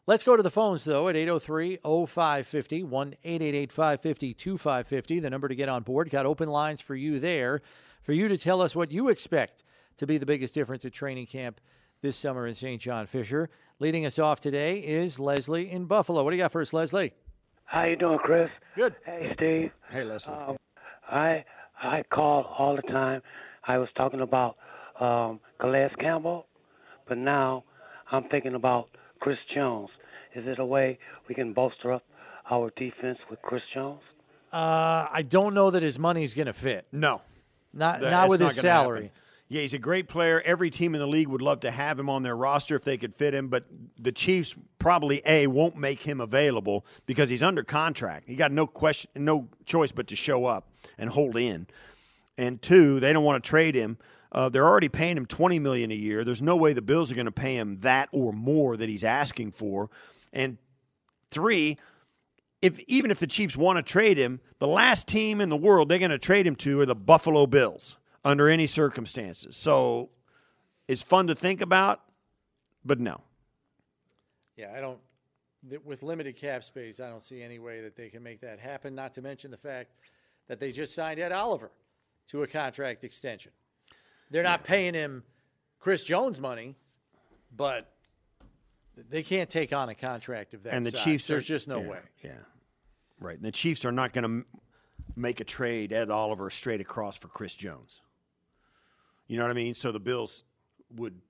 Speaker 2: Let's go to the phones, though, at 803 0550, 1 888 550 2550. The number to get on board. Got open lines for you there for you to tell us what you expect to be the biggest difference at training camp this summer in St. John Fisher. Leading us off today is Leslie in Buffalo. What do you got for us, Leslie?
Speaker 4: How you doing, Chris?
Speaker 2: Good.
Speaker 4: Hey, Steve.
Speaker 3: Hey, Leslie.
Speaker 4: Um, I I call all the time. I was talking about um, Calais Campbell, but now I'm thinking about Chris Jones. Is it a way we can bolster up our defense with Chris Jones?
Speaker 2: Uh, I don't know that his money's going to fit.
Speaker 3: no,
Speaker 2: Not,
Speaker 3: That-
Speaker 2: not
Speaker 3: it's
Speaker 2: with his salary.
Speaker 3: happen. Yeah, he's a great player. Every team in the league would love to have him on their roster if they could fit him, but the Chiefs probably a won't make him available because he's under contract. He got no question, no choice but to show up and hold in. And two, they don't want to trade him. Uh, they're already paying him twenty million a year. There's no way the Bills are going to pay him that or more that he's asking for. And three, if even if the Chiefs want to trade him, the last team in the world they're going to trade him to are the Buffalo Bills under any circumstances. So it's fun to think about, but no.
Speaker 2: Yeah, I don't. With limited cap space, I don't see any way that they can make that happen. Not to mention the fact that they just signed Ed Oliver to a contract extension. They're not paying him Chris Jones money, but they can't take on a contract of that
Speaker 3: and the
Speaker 2: size.
Speaker 3: Chiefs
Speaker 2: There's
Speaker 3: are,
Speaker 2: just no
Speaker 3: yeah,
Speaker 2: way.
Speaker 3: Yeah, right. And the Chiefs are not going to make a trade Ed Oliver straight across for Chris Jones. You know what I mean? So the Bills would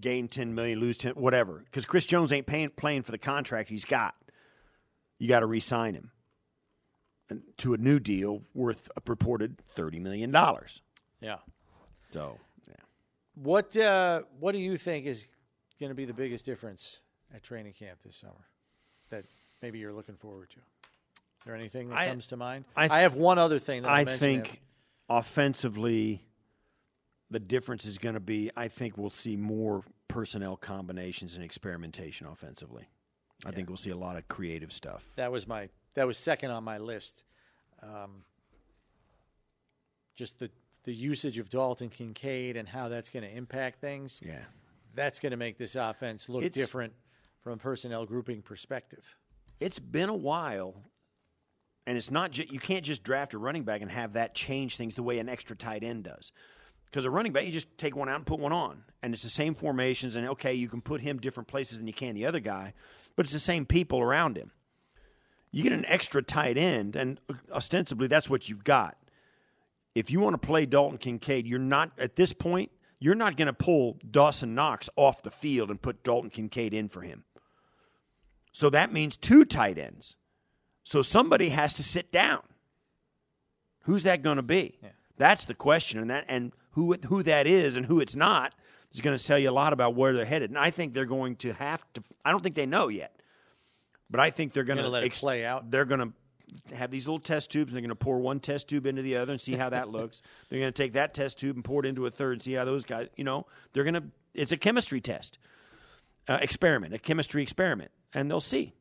Speaker 3: gain ten million, lose ten, whatever, because Chris Jones ain't paying, playing for the contract he's got. You got to re-sign him to a new deal worth a purported thirty million dollars.
Speaker 2: Yeah.
Speaker 3: So, yeah.
Speaker 2: What uh, What do you think is going to be the biggest difference at training camp this summer that maybe you're looking forward to? Is there anything that
Speaker 3: I-
Speaker 2: comes to mind?
Speaker 3: I
Speaker 2: I, have one other thing that
Speaker 3: I think offensively, the difference is going to be. I think we'll see more personnel combinations and experimentation offensively. I think we'll see a lot of creative stuff.
Speaker 2: that was my that was second on my list. Um, just the the usage of Dalton Kincaid and how that's going to impact things.
Speaker 3: Yeah,
Speaker 2: That's going to make this offense look
Speaker 3: It's-
Speaker 2: different from a personnel grouping perspective.
Speaker 3: it's been a while, and it's not. Ju- you can't just draft a running back and have that change things the way an extra tight end does. Because a running back, you just take one out and put one on, and it's the same formations. And okay, you can put him different places than you can the other guy, but it's the same people around him. You get an extra tight end, and ostensibly that's what you've got. If you want to play Dalton Kincaid, you're not at this point. You're not going to pull Dawson Knox off the field and put Dalton Kincaid in for him. So that means two tight ends. So somebody has to sit down. Who's that going to be? That's the question, and that and who who that is and who it's not is going to tell you a lot about where they're headed. And I think they're going to have to. I don't think they know yet, but I think they're going to
Speaker 2: let it play out?
Speaker 3: They're going to have these little test tubes, and they're going to pour one test tube into the other and see how that looks. They're going to take that test tube and pour it into a third and see how those guys. You know, they're going to. It's a chemistry test uh, experiment, a chemistry experiment, and they'll see.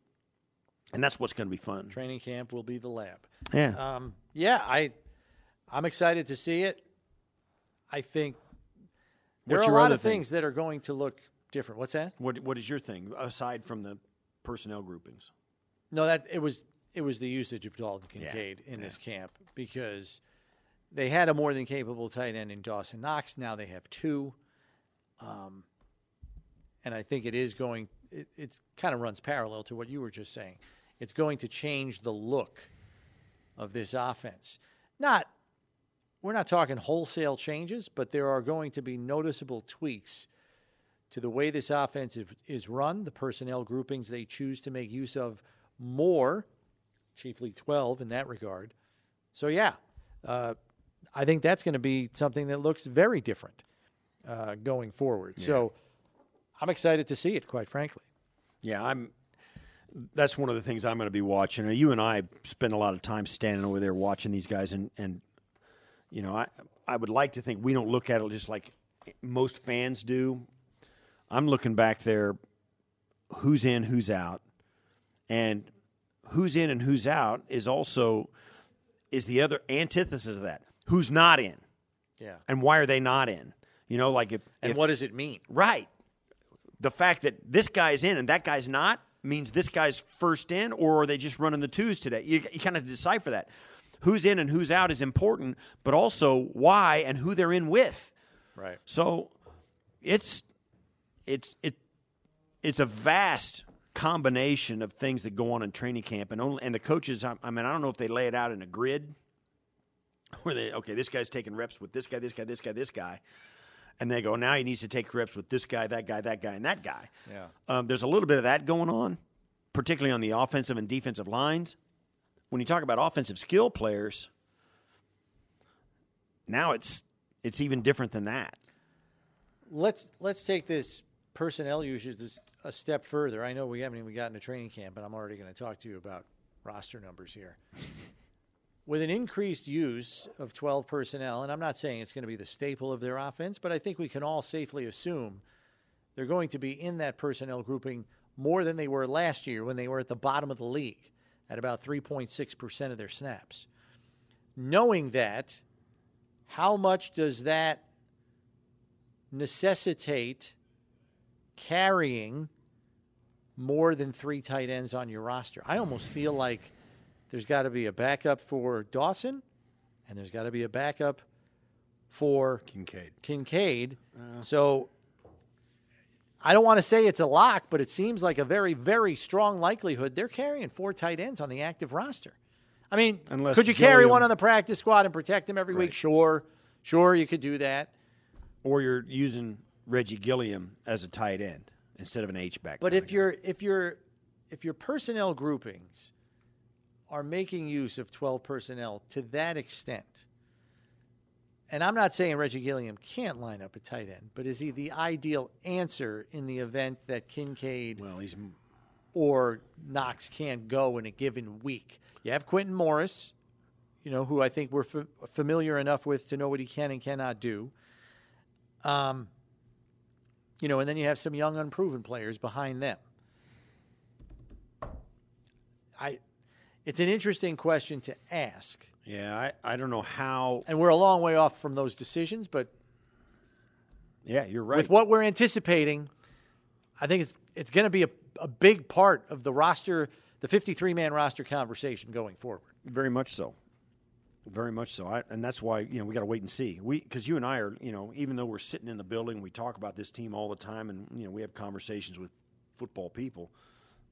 Speaker 3: And that's what's going to be fun.
Speaker 2: Training camp will be the lab.
Speaker 3: Yeah.
Speaker 2: Um, yeah, I I'm excited to see it. I think there
Speaker 3: What's
Speaker 2: are a lot of
Speaker 3: thing?
Speaker 2: things that are going to look different. What's that?
Speaker 3: What What is your thing aside from the personnel groupings?
Speaker 2: No, that it was it was the usage of Dalton
Speaker 3: Yeah,
Speaker 2: Kincaid in this camp because they had a more than capable tight end in Dawson Knox. Now they have two, um, and I think it is going. It it's kind of runs parallel to what you were just saying. It's going to change the look of this offense. Not we're not talking wholesale changes, but there are going to be noticeable tweaks to the way this offense is run, the personnel groupings they choose to make use of more, chiefly 12 in that regard. So, yeah, uh, I think that's going to be something that looks very different uh, going forward. So, I'm excited to see it, quite frankly.
Speaker 3: Yeah, I'm. That's one of the things I'm going to be watching. You and I spend a lot of time standing over there watching these guys, and and you know, I I would like to think we don't look at it just like most fans do. I'm looking back there, who's in, who's out, and who's in and who's out is also is the other antithesis of that. Who's not in,
Speaker 2: Yeah.
Speaker 3: and why are they not in? You know, like if
Speaker 2: And
Speaker 3: if,
Speaker 2: what does it mean?
Speaker 3: Right. The fact that this guy's in and that guy's not means this guy's first in, or are they just running the twos today? You, you kind of decipher that. Who's in and who's out is important, but also why and who they're in with.
Speaker 2: Right.
Speaker 3: So it's it's it it's a vast combination of things that go on in training camp, and only and the coaches. I, I mean, I don't know if they lay it out in a grid where they okay, this guy's taking reps with this guy, this guy, this guy, this guy, and they go now he needs to take reps with this guy, that guy, that guy, and that guy.
Speaker 2: Yeah.
Speaker 3: Um, there's a little bit of that going on, particularly on the offensive and defensive lines. When you talk about offensive skill players, now it's it's even different than that.
Speaker 2: Let's let's take this personnel usage this a step further. I know we haven't even gotten to training camp, but I'm already going to talk to you about roster numbers here. With an increased use of 12 personnel, and I'm not saying it's going to be the staple of their offense, but I think we can all safely assume they're going to be in that personnel grouping more than they were last year when they were at the bottom of the league. at about 3.6% of their snaps. Knowing that, how much does that necessitate carrying more than three tight ends on your roster? I almost feel like there's got to be a backup for Dawson, and there's got to be a backup for
Speaker 3: Kincaid.
Speaker 2: Kincaid. so I don't want to say it's a lock, but it seems like a very, very strong likelihood they're carrying four tight ends on the active roster. I mean,
Speaker 3: Unless
Speaker 2: could you carry one on the practice squad and protect him every week? Sure. Sure, you could do that.
Speaker 3: Or you're using Reggie Gilliam as a tight end instead of an H back.
Speaker 2: But if your if your if your personnel groupings are making use of 12 personnel to that extent, and I'm not saying Reggie Gilliam can't line up a tight end, but is he the ideal answer in the event that Kincaid
Speaker 3: well, he's
Speaker 2: or Knox can't go in a given week? You have Quentin Morris, you know, who I think we're fa- familiar enough with to know what he can and cannot do. Um, you know, and then you have some young, unproven players behind them. I, it's an interesting question to ask,
Speaker 3: yeah. I, I don't know how.
Speaker 2: and we're a long way off from those decisions. But
Speaker 3: Yeah, you're right.
Speaker 2: with what we're anticipating, I think it's it's going to be a, a big part of the roster, the 53 man roster conversation going forward.
Speaker 3: Very much so. Very much so. I, and that's why you know we got to wait and see. We because you and I are you know even though we're sitting in the building, we talk about this team all the time, and you know we have conversations with football people.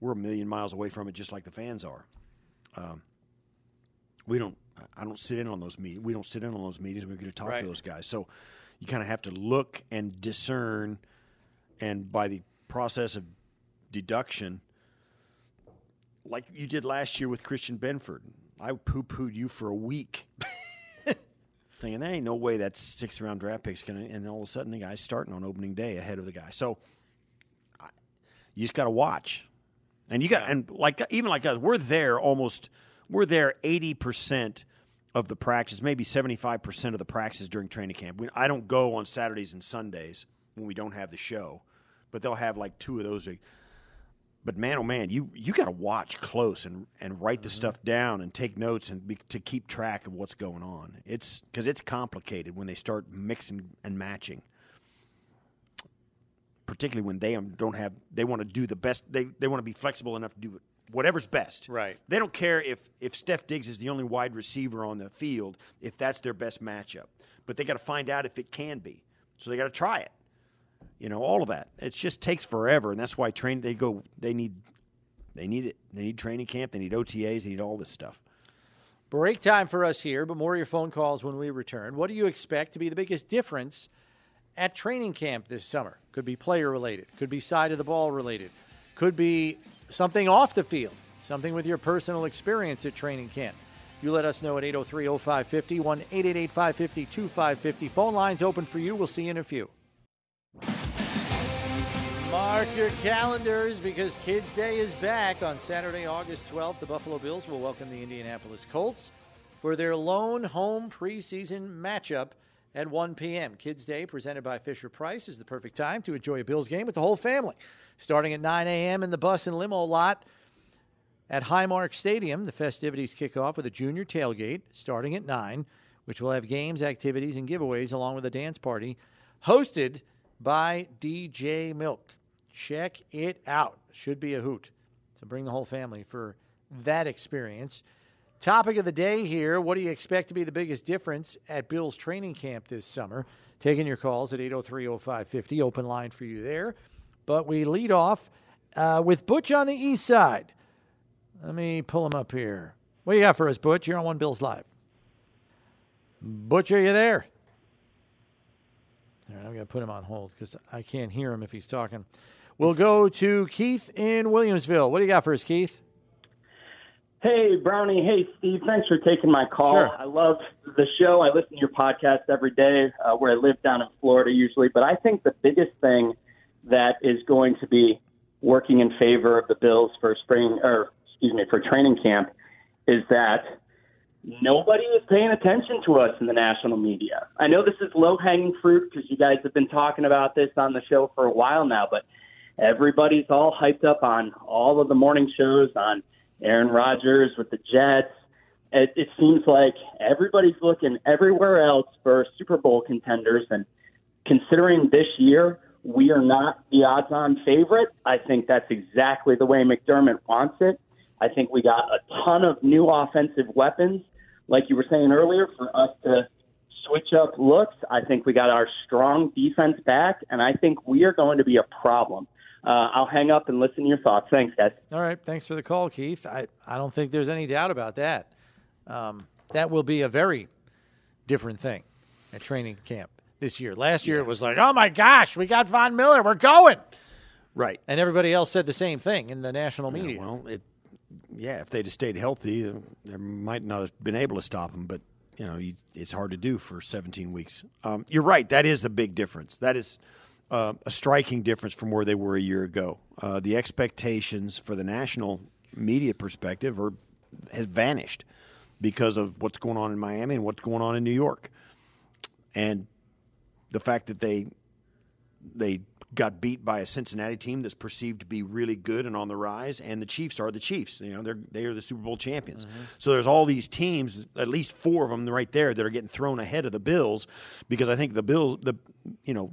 Speaker 3: We're a million miles away from it, just like the fans are. Um, we don't. I don't sit in on those meetings. We don't sit in on those meetings. We get to talk
Speaker 2: Right.
Speaker 3: to those guys. So you kind of have to look and discern, and by the process of deduction, like you did last year with Christian Benford. I poo pooed you for a week. Thinking there ain't no way that sixth round draft pick's gonna and all of a sudden the guy's starting on opening day ahead of the guy. So I, you just gotta watch. And you got and like even like us, we're there almost we're there eighty percent of the practice, maybe seventy five percent of the practices during training camp. We, I don't go on Saturdays and Sundays when we don't have the show, but they'll have like two of those. But man, oh man, you you got to watch close and and write the mm-hmm. stuff down and take notes and be, to keep track of what's going on. It's because it's complicated when they start mixing and matching. Particularly when they don't have, they want to do the best. They they want to be flexible enough to do whatever's best.
Speaker 2: Right.
Speaker 3: They don't care if if Stef Diggs is the only wide receiver on the field if that's their best matchup. But they got to find out if it can be. So they got to try it you know all of that it just takes forever and that's why train they go they need they need it they need training camp they need otas they need all this stuff
Speaker 2: Break time for us here, but more of your phone calls when we return. What do you expect to be the biggest difference at training camp this summer? Could be player related, could be side of the ball related, could be something off the field, something with your personal experience at training camp. You let us know at 803 0550, 1 888 550 2550. Phone lines open for you. We'll see you in a few. Mark your calendars because Kids Day is back on Saturday, August 12th. The Buffalo Bills will welcome the Indianapolis Colts for their lone home preseason matchup at 1 p.m. Kids Day, presented by Fisher Price, is the perfect time to enjoy a Bills game with the whole family. Starting at 9 a.m. in the bus and limo lot at Highmark Stadium, the festivities kick off with a junior tailgate starting at 9, which will have games, activities, and giveaways along with a dance party hosted by DJ Milk. Check it out. Should be a hoot. So bring the whole family for that experience. Topic of the day here what do you expect to be the biggest difference at Bill's training camp this summer? Taking your calls at 803 0550. Open line for you there. But we lead off uh, with Butch on the east side. Let me pull him up here. What you got for us, Butch? You're on One Bills Live. Butch, are you there? All right, I'm going to put him on hold because I can't hear him if he's talking. We'll go to Keith in Williamsville. What do you got for us, Keith?
Speaker 5: Hey, Brownie. Hey, Steve. Thanks for taking my call.
Speaker 2: Sure.
Speaker 5: I love the show. I listen to your podcast every day uh, where I live down in Florida usually. But I think the biggest thing that is going to be working in favor of the Bills for spring, or excuse me, for training camp is that nobody is paying attention to us in the national media. I know this is low hanging fruit because you guys have been talking about this on the show for a while now, but everybody's all hyped up on all of the morning shows on Aaron Rodgers with the Jets. It, it seems like everybody's looking everywhere else for Super Bowl contenders. And considering this year we are not the odds on favorite, I think that's exactly the way McDermott wants it. I think we got a ton of new offensive weapons, like you were saying earlier, for us to switch up looks. I think we got our strong defense back, and I think we are going to be a problem. Uh, I'll hang up and listen to your thoughts. Thanks, guys.
Speaker 2: All right. Thanks for the call, Keith. I, I don't think there's any doubt about that. Um, that will be a very different thing at training camp this year. Last year it was like, oh my gosh, we got Von Miller, we're going.
Speaker 3: Right.
Speaker 2: And everybody else said the same thing in the national media.
Speaker 3: Well, it, yeah, if they'd have stayed healthy, they might not have been able to stop them. But you know, you, it's hard to do for 17 weeks. Um, you're right. That is a big difference. That is uh, a striking difference from where they were a year ago. Uh, the expectations for the national media perspective are has vanished because of what's going on in Miami and what's going on in New York, and the fact that they they got beat by a Cincinnati team that's perceived to be really good and on the rise, and the Chiefs are the Chiefs. You know, they're they are the Super Bowl champions.
Speaker 2: Mm-hmm.
Speaker 3: So there's all these teams, at least four of them right there, that are getting thrown ahead of the Bills because I think the Bills, the you know,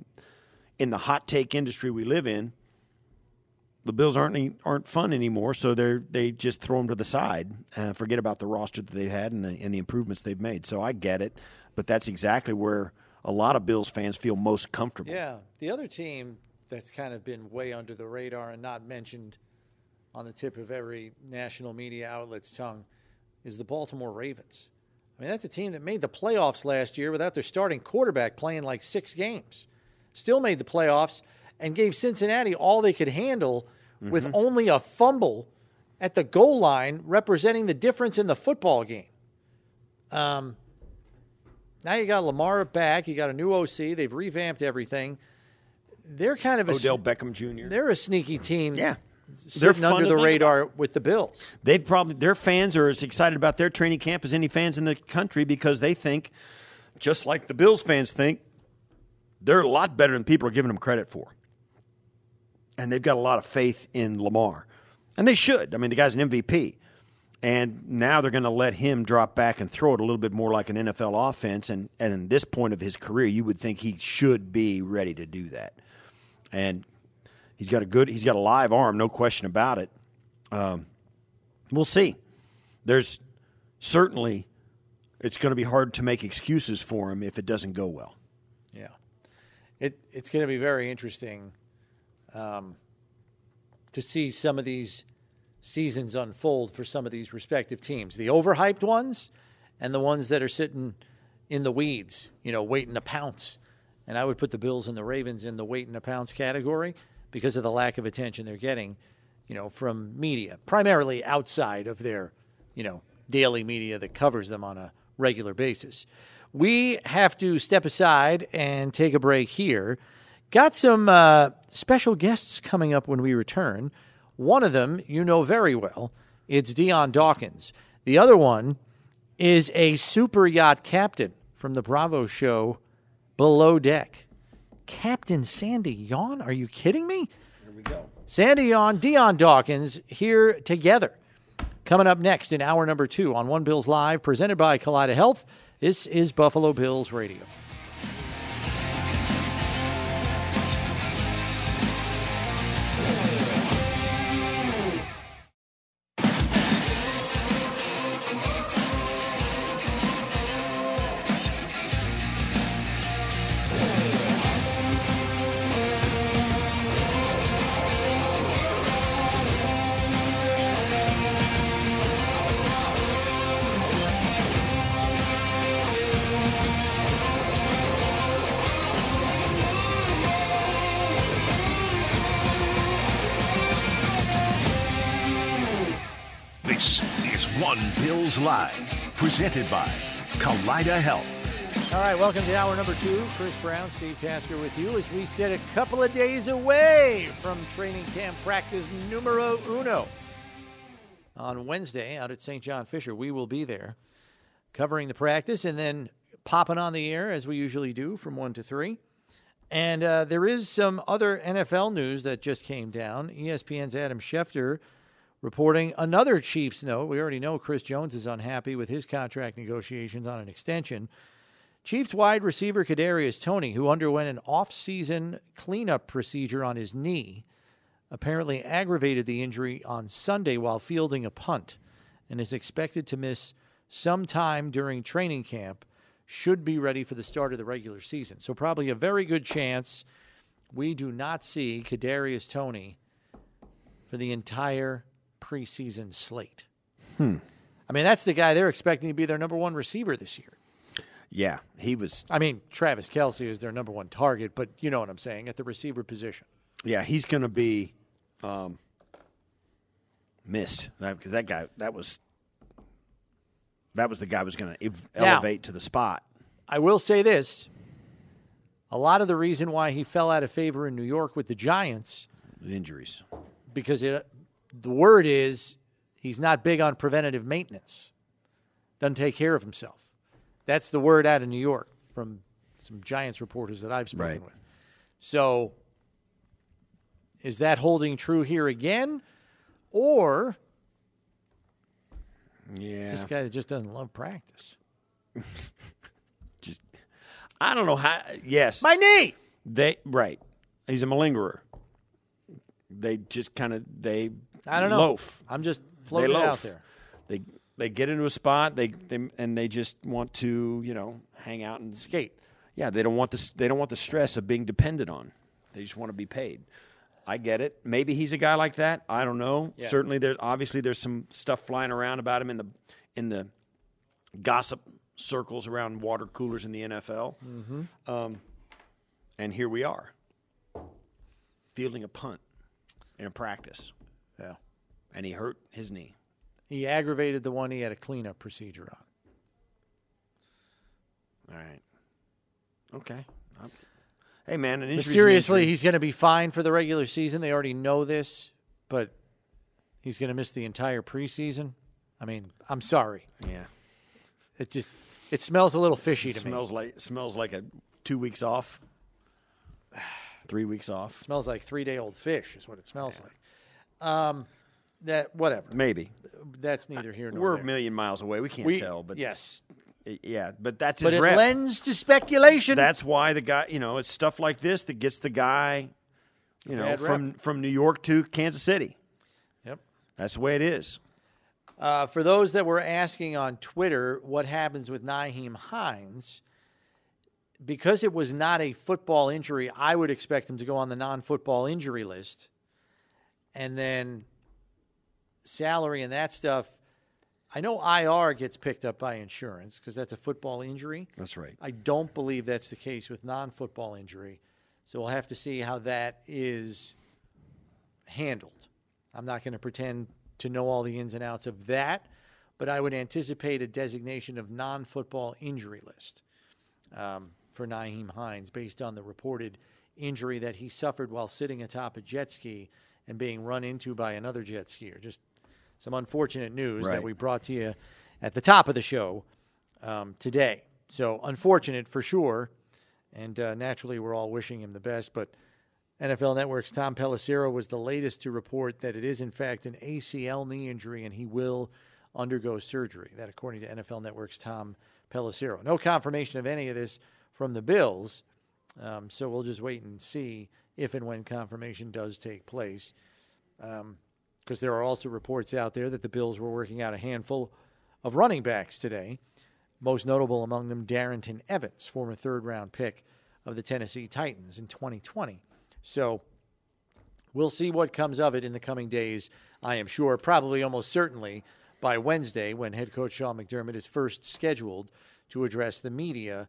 Speaker 3: in the hot take industry we live in, the Bills aren't any, aren't fun anymore. So they they just throw them to the side, uh, forget about the roster that they've had and the and the improvements they've made. So I get it, but that's exactly where a lot of Bills fans feel most comfortable.
Speaker 2: Yeah. The other team that's kind of been way under the radar and not mentioned on the tip of every national media outlet's tongue is the Baltimore Ravens. I mean, that's a team that made the playoffs last year without their starting quarterback playing like six games. Still made the playoffs and gave Cincinnati all they could handle with only a fumble at the goal line, representing the difference in the football game. Um, now you got Lamar back. You got a new OC. They've revamped everything. They're kind of a
Speaker 3: Odell Beckham Jr.
Speaker 2: they're a sneaky team.
Speaker 3: Yeah. They're
Speaker 2: under the radar with the Bills.
Speaker 3: They probably their fans are as excited about their training camp as any fans in the country because they think, just like the Bills fans think, they're a lot better than people are giving them credit for. And they've got a lot of faith in Lamar, and they should. I mean, the guy's an MVP, and now they're going to let him drop back and throw it a little bit more like an NFL offense. And and this point of his career, you would think he should be ready to do that. And he's got a good, he's got a live arm, no question about it. Um, we'll see. There's certainly it's going to be hard to make excuses for him if it doesn't go well.
Speaker 2: Yeah, it it's going to be very interesting um, to see some of these seasons unfold for some of these respective teams. The overhyped ones and the ones that are sitting in the weeds, you know, waiting to pounce. And I would put the Bills and the Ravens in the waiting to pounce category because of the lack of attention they're getting, you know, from media, primarily outside of their, you know, daily media that covers them on a regular basis. We have to step aside and take a break here. Got some uh, special guests coming up when we return. One of them you know very well. It's Dion Dawkins. The other one is a super yacht captain from the Bravo show Below Deck. Captain Sandy Yawn? Are you kidding me? Here we go. Sandy Yawn, Dion Dawkins here together. Coming up next in hour number two on One Bills Live, presented by Kaleida Health. This is Buffalo Bills Radio.
Speaker 1: Presented by Kaleida Health.
Speaker 2: All right, welcome to hour number two. Chris Brown, Steve Tasker with you as we sit a couple of days away from training camp practice numero uno. On Wednesday out at St. John Fisher, we will be there covering the practice and then popping on the air as we usually do from one to three. And uh, there is some other NFL news that just came down. ESPN's Adam Schefter reporting another Chiefs note. We already know Chris Jones is unhappy with his contract negotiations on an extension. Chiefs wide receiver Kadarius Toney, who underwent an off-season cleanup procedure on his knee, apparently aggravated the injury on Sunday while fielding a punt and is expected to miss some time during training camp. Should be ready for the start of the regular season. So probably a very good chance we do not see Kadarius Toney for the entire preseason slate.
Speaker 3: Hmm.
Speaker 2: I mean, that's the guy they're expecting to be their number one receiver this year.
Speaker 3: Yeah, he was.
Speaker 2: I mean, Travis Kelce is their number one target, but you know what I'm saying at the receiver position.
Speaker 3: Yeah, he's going to be um, missed because that guy that was that was the guy who was going to ev- elevate to the spot.
Speaker 2: I will say this a lot of the reason why he fell out of favor in New York with the Giants,
Speaker 3: Injuries.
Speaker 2: because it, the word is he's not big on preventative maintenance, doesn't take care of himself. That's the word out of New York from some Giants reporters that I've spoken
Speaker 3: Right.
Speaker 2: with. So, is that holding true here again? Or
Speaker 3: Yeah,
Speaker 2: is this guy that just doesn't love practice?
Speaker 3: just I don't know how. Yes,
Speaker 2: My knee!
Speaker 3: they right. He's a malingerer. They just kind of they
Speaker 2: I don't know.
Speaker 3: loaf.
Speaker 2: I'm just floating out there.
Speaker 3: They they get into a spot. They, they and they just want to you know hang out and
Speaker 2: Skate.
Speaker 3: Yeah, they don't want this. They don't want the stress of being dependent on. They just want to be paid. I get it. Maybe he's a guy like that. I don't know.
Speaker 2: Yeah.
Speaker 3: Certainly, there's obviously there's some stuff flying around about him in the in the gossip circles around water coolers in the NFL. Mm-hmm. Um, and here we are, fielding a punt in a practice,
Speaker 2: Yeah.
Speaker 3: and he hurt his knee.
Speaker 2: He aggravated the one he had a cleanup procedure on.
Speaker 3: All right. Okay. I'm- hey, man, an.
Speaker 2: Mysteriously, he's going to be fine for the regular season. They already know this, but he's going to miss the entire preseason. I mean, I'm sorry.
Speaker 3: yeah.
Speaker 2: It just it smells a little fishy to
Speaker 3: smells
Speaker 2: me.
Speaker 3: like smells like a two weeks off, three weeks off,
Speaker 2: smells like three day old fish is what it smells like. Um, that whatever.
Speaker 3: maybe.
Speaker 2: That's neither here nor there.
Speaker 3: We're
Speaker 2: there.
Speaker 3: a million miles away. We can't
Speaker 2: We-
Speaker 3: tell, but
Speaker 2: yes,
Speaker 3: it- yeah, but that's
Speaker 2: but
Speaker 3: his
Speaker 2: it
Speaker 3: rep.
Speaker 2: lends to speculation.
Speaker 3: That's why the guy, you know, it's stuff like this that gets the guy, you know,
Speaker 2: Bad rep.
Speaker 3: from from New York to Kansas City.
Speaker 2: yep.
Speaker 3: That's the way it is.
Speaker 2: Uh, for those that were asking on Twitter what happens with Nyheim Hines, because it was not a football injury, I would expect him to go on the non football injury list. And then salary and that stuff. I know IR gets picked up by insurance because that's a football injury.
Speaker 3: That's right.
Speaker 2: I don't believe that's the case with non football injury. So we'll have to see how that is handled. I'm not going to pretend to know all the ins and outs of that, but I would anticipate a designation of non football injury list um, for Nyheim Hines based on the reported injury that he suffered while sitting atop a jet ski and being run into by another jet skier. Just some unfortunate news that we brought to you at the top of the show um, today. So unfortunate for sure, and uh, naturally we're all wishing him the best. But NFL Network's Tom Pelissero was the latest to report that it is in fact an ACL knee injury, and he will undergo surgery. That according to NFL Network's Tom Pelissero. No confirmation of any of this from the Bills, um, so we'll just wait and see if and when confirmation does take place because there are also reports out there that the Bills were working out a handful of running backs today. Most notable among them, Darrynton Evans, former third round pick of the Tennessee Titans in 2020. So we'll see what comes of it in the coming days, I am sure, probably almost certainly by Wednesday when head coach Sean McDermott is first scheduled to address the media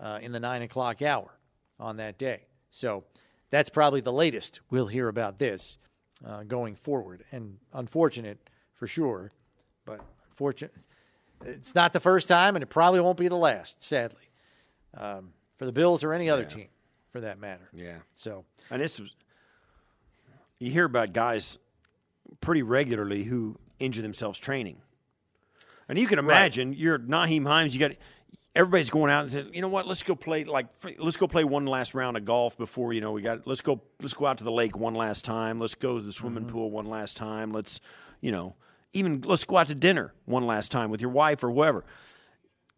Speaker 2: uh, in the nine o'clock hour on that day. So that's probably the latest we'll hear about this uh, going forward. And unfortunate for sure, but unfortunate. It's not the first time, and it probably won't be the last, sadly, um, for the Bills or any other team, for that matter.
Speaker 3: Yeah.
Speaker 2: So
Speaker 3: And this was, you hear about guys pretty regularly who injure themselves training. And you can imagine you're Nyheim Hines, you got everybody's going out and says, you know what, let's go play like let's go play one last round of golf before, you know, we got let's go let's go out to the lake one last time. Let's go to the swimming mm-hmm. pool one last time. Let's you know, even let's go out to dinner one last time with your wife or whoever.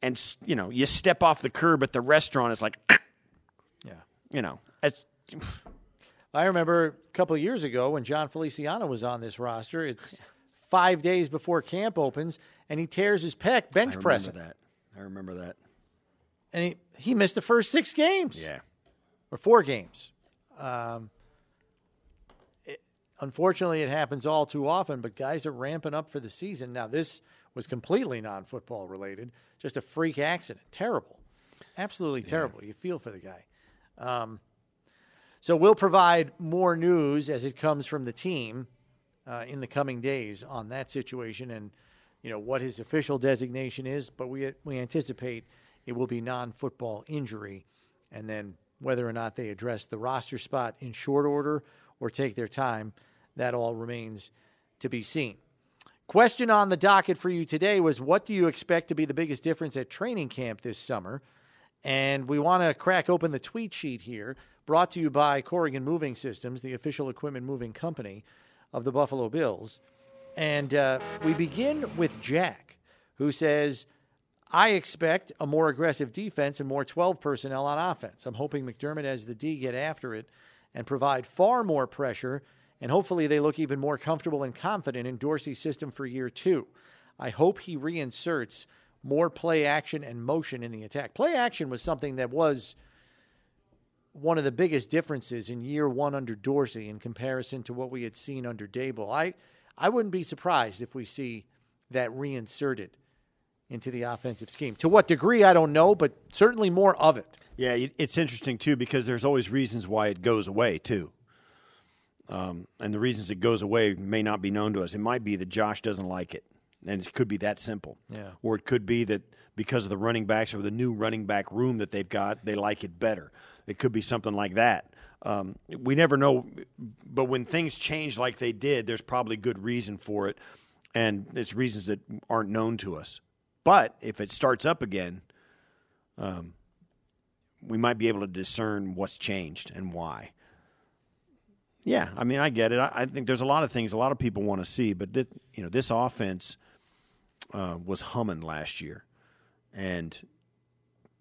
Speaker 3: And, you know, you step off the curb at the restaurant, it's like,
Speaker 2: Yeah.
Speaker 3: you know, it's,
Speaker 2: I remember a couple of years ago when Jon Feliciano was on this roster. It's five days before camp opens, and he tears his pec bench
Speaker 3: I remember
Speaker 2: pressing,
Speaker 3: that. I remember that.
Speaker 2: And he, he missed the first six games
Speaker 3: Yeah.
Speaker 2: or four games. Um, it, unfortunately, it happens all too often. But guys are ramping up for the season now. This was completely non-football related, just a freak accident. Terrible, absolutely terrible. You feel for the guy. Um, so we'll provide more news as it comes from the team uh, in the coming days on that situation and you know what his official designation is. But we we anticipate it will be non-football injury, and then whether or not they address the roster spot in short order or take their time, that all remains to be seen. Question on the docket for you today was what do you expect to be the biggest difference at training camp this summer? And we want to crack open the tweet sheet here, brought to you by Corrigan Moving Systems, the official equipment moving company of the Buffalo Bills. And uh, we begin with Jack, who says, I expect a more aggressive defense and more 12 personnel on offense. I'm hoping McDermott has the D get after it and provide far more pressure, and hopefully they look even more comfortable and confident in Dorsey's system for year two. I hope he reinserts more play action and motion in the attack. Play action was something that was one of the biggest differences in year one under Dorsey in comparison to what we had seen under Daboll. I, I wouldn't be surprised if we see that reinserted into the offensive scheme. To what degree, I don't know, but certainly more of it.
Speaker 3: Yeah, it's interesting too because there's always reasons why it goes away too. Um, and the reasons it goes away may not be known to us. It might be that Josh doesn't like it, and it could be that simple.
Speaker 2: Yeah.
Speaker 3: Or it could be that because of the running backs or the new running back room that they've got, they like it better. It could be something like that. Um, we never know, but when things change like they did, there's probably good reason for it, and it's reasons that aren't known to us. But if it starts up again, we might be able to discern what's changed and why. Yeah, I mean, I get it. I, I think there's a lot of things a lot of people want to see, but this, you know, this offense uh, was humming last year and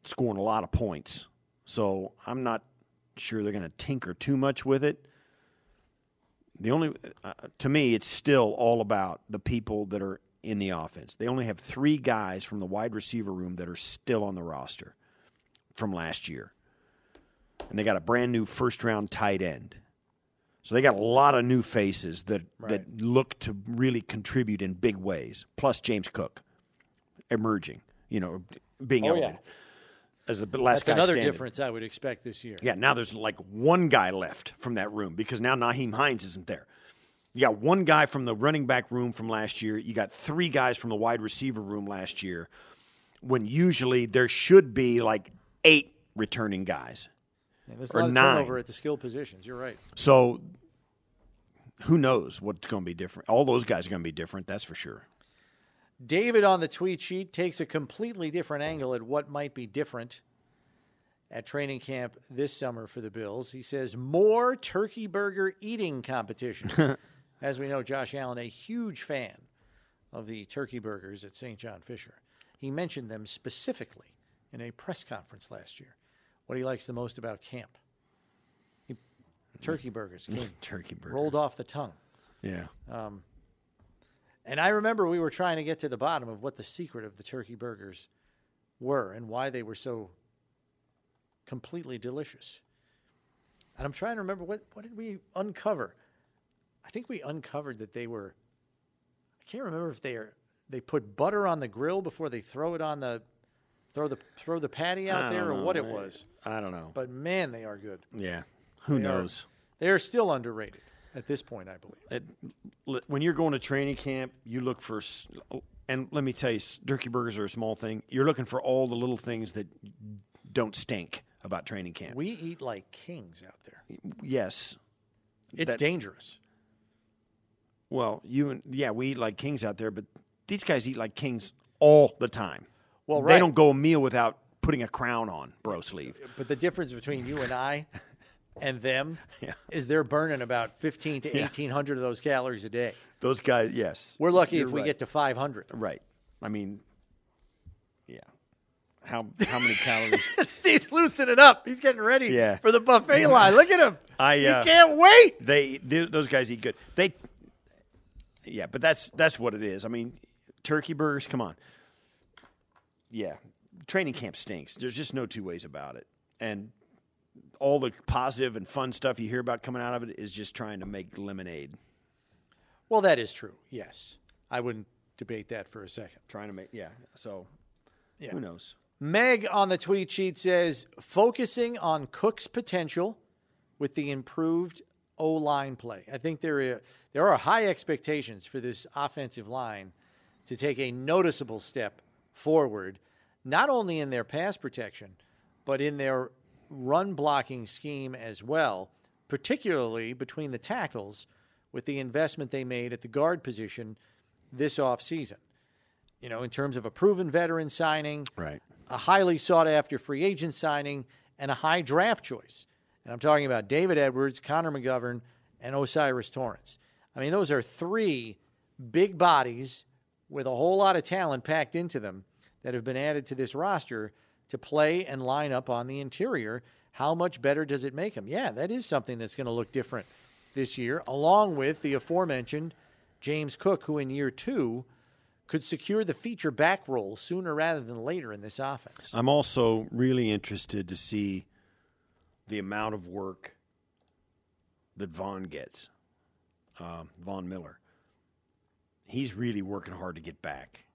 Speaker 3: scoring a lot of points. So I'm not sure they're going to tinker too much with it. The only, uh, to me, it's still all about the people that are in the offense. They only have three guys from the wide receiver room that are still on the roster from last year. And they got a brand new first round tight end. So they got a lot of new faces that that look to really contribute in big ways. Plus James Cook emerging, you know, being
Speaker 2: Oh, yeah.
Speaker 3: as the last
Speaker 2: That's
Speaker 3: guy
Speaker 2: another
Speaker 3: standing.
Speaker 2: difference I would expect this year.
Speaker 3: Yeah, now there's like one guy left from that room because now Nyheim Hines isn't there. You got one guy from the running back room from last year. You got three guys from the wide receiver room last year. When usually there should be like eight returning guys.
Speaker 2: Yeah, there's a
Speaker 3: or
Speaker 2: lot of
Speaker 3: nine.
Speaker 2: turnover at the skill positions. You're right.
Speaker 3: So who knows what's going to be different? All those guys are going to be different, that's for sure.
Speaker 2: David on the tweet sheet takes a completely different angle at what might be different at training camp this summer for the Bills. He says more turkey burger eating competitions. As we know, Josh Allen, a huge fan of the turkey burgers at St. John Fisher. He mentioned them specifically in a press conference last year. What he likes the most about camp. He, turkey burgers
Speaker 3: Turkey burgers.
Speaker 2: rolled off the tongue.
Speaker 3: Yeah.
Speaker 2: Um, and I remember we were trying to get to the bottom of what the secret of the turkey burgers were and why they were so completely delicious. And I'm trying to remember what what did we uncover? I think we uncovered that they were I can't remember if they are they put butter on the grill before they throw it on the throw the throw the patty out there
Speaker 3: don't
Speaker 2: or
Speaker 3: know.
Speaker 2: what it was.
Speaker 3: I don't know.
Speaker 2: But man, they are good.
Speaker 3: yeah. Who
Speaker 2: They are-
Speaker 3: knows?
Speaker 2: They are still underrated at this point, I believe.
Speaker 3: it, when you're going to training camp, you look for, and let me tell you, turkey burgers are a small thing. You're looking for all the little things that don't stink about training camp.
Speaker 2: We eat like kings out there.
Speaker 3: yes.
Speaker 2: It's
Speaker 3: That-
Speaker 2: dangerous.
Speaker 3: Well, you and yeah, we eat like kings out there, but these guys eat like kings all the time.
Speaker 2: Well,
Speaker 3: they don't go a meal without putting a crown on, bro sleeve.
Speaker 2: But the difference between you and I and them
Speaker 3: Yeah.
Speaker 2: is they're burning about 15 to 1800 of those calories a day.
Speaker 3: Those guys, yes.
Speaker 2: We're lucky
Speaker 3: You're
Speaker 2: if we
Speaker 3: right.
Speaker 2: get to 500.
Speaker 3: right. I mean, yeah. How how many calories?
Speaker 2: Steve's loosening up. He's getting ready
Speaker 3: Yeah.
Speaker 2: for the buffet line. Look at him.
Speaker 3: I,
Speaker 2: he
Speaker 3: uh,
Speaker 2: can't wait.
Speaker 3: they, they those guys eat good. They, yeah, but that's that's what it is. I mean, turkey burgers. Come on. Yeah, training camp stinks. There's just no two ways about it. And all the positive and fun stuff you hear about coming out of it is just trying to make lemonade.
Speaker 2: Well, that is true. Yes. I wouldn't debate that for a second.
Speaker 3: Trying to make yeah. So
Speaker 2: Yeah.
Speaker 3: who knows?
Speaker 2: Meg on the tweet sheet says focusing on Cook's potential with the improved O line play. I think there are, there are high expectations for this offensive line to take a noticeable step forward, not only in their pass protection, but in their run blocking scheme as well, particularly between the tackles with the investment they made at the guard position this offseason. You know, in terms of a proven veteran signing,
Speaker 3: Right.
Speaker 2: a highly sought after free agent signing, and a high draft choice. And I'm talking about David Edwards, Connor McGovern, and O'Cyrus Torrence. I mean, those are three big bodies with a whole lot of talent packed into them that have been added to this roster to play and line up on the interior. How much better does it make them? Yeah, that is something that's going to look different this year, along with the aforementioned James Cook, who in year two could secure the feature back role sooner rather than later in this offense.
Speaker 3: I'm also really interested to see the amount of work that Von gets. Um, Von Miller. He's really working hard to get back.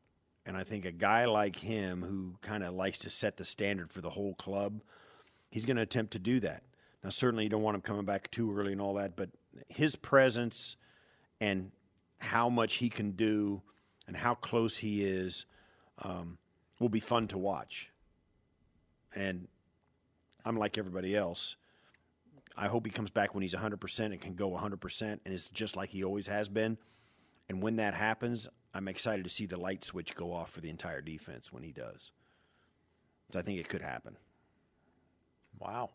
Speaker 3: And I think a guy like him who kind of likes to set the standard for the whole club, he's going to attempt to do that. Now, certainly you don't want him coming back too early and all that, but his presence and how much he can do and how close he is um, will be fun to watch. And I'm like everybody else. I hope he comes back when he's 100% and can go 100% and is just like he always has been. And when that happens, I'm excited to see the light switch go off for the entire defense when he does. So I think it could happen.
Speaker 2: Wow.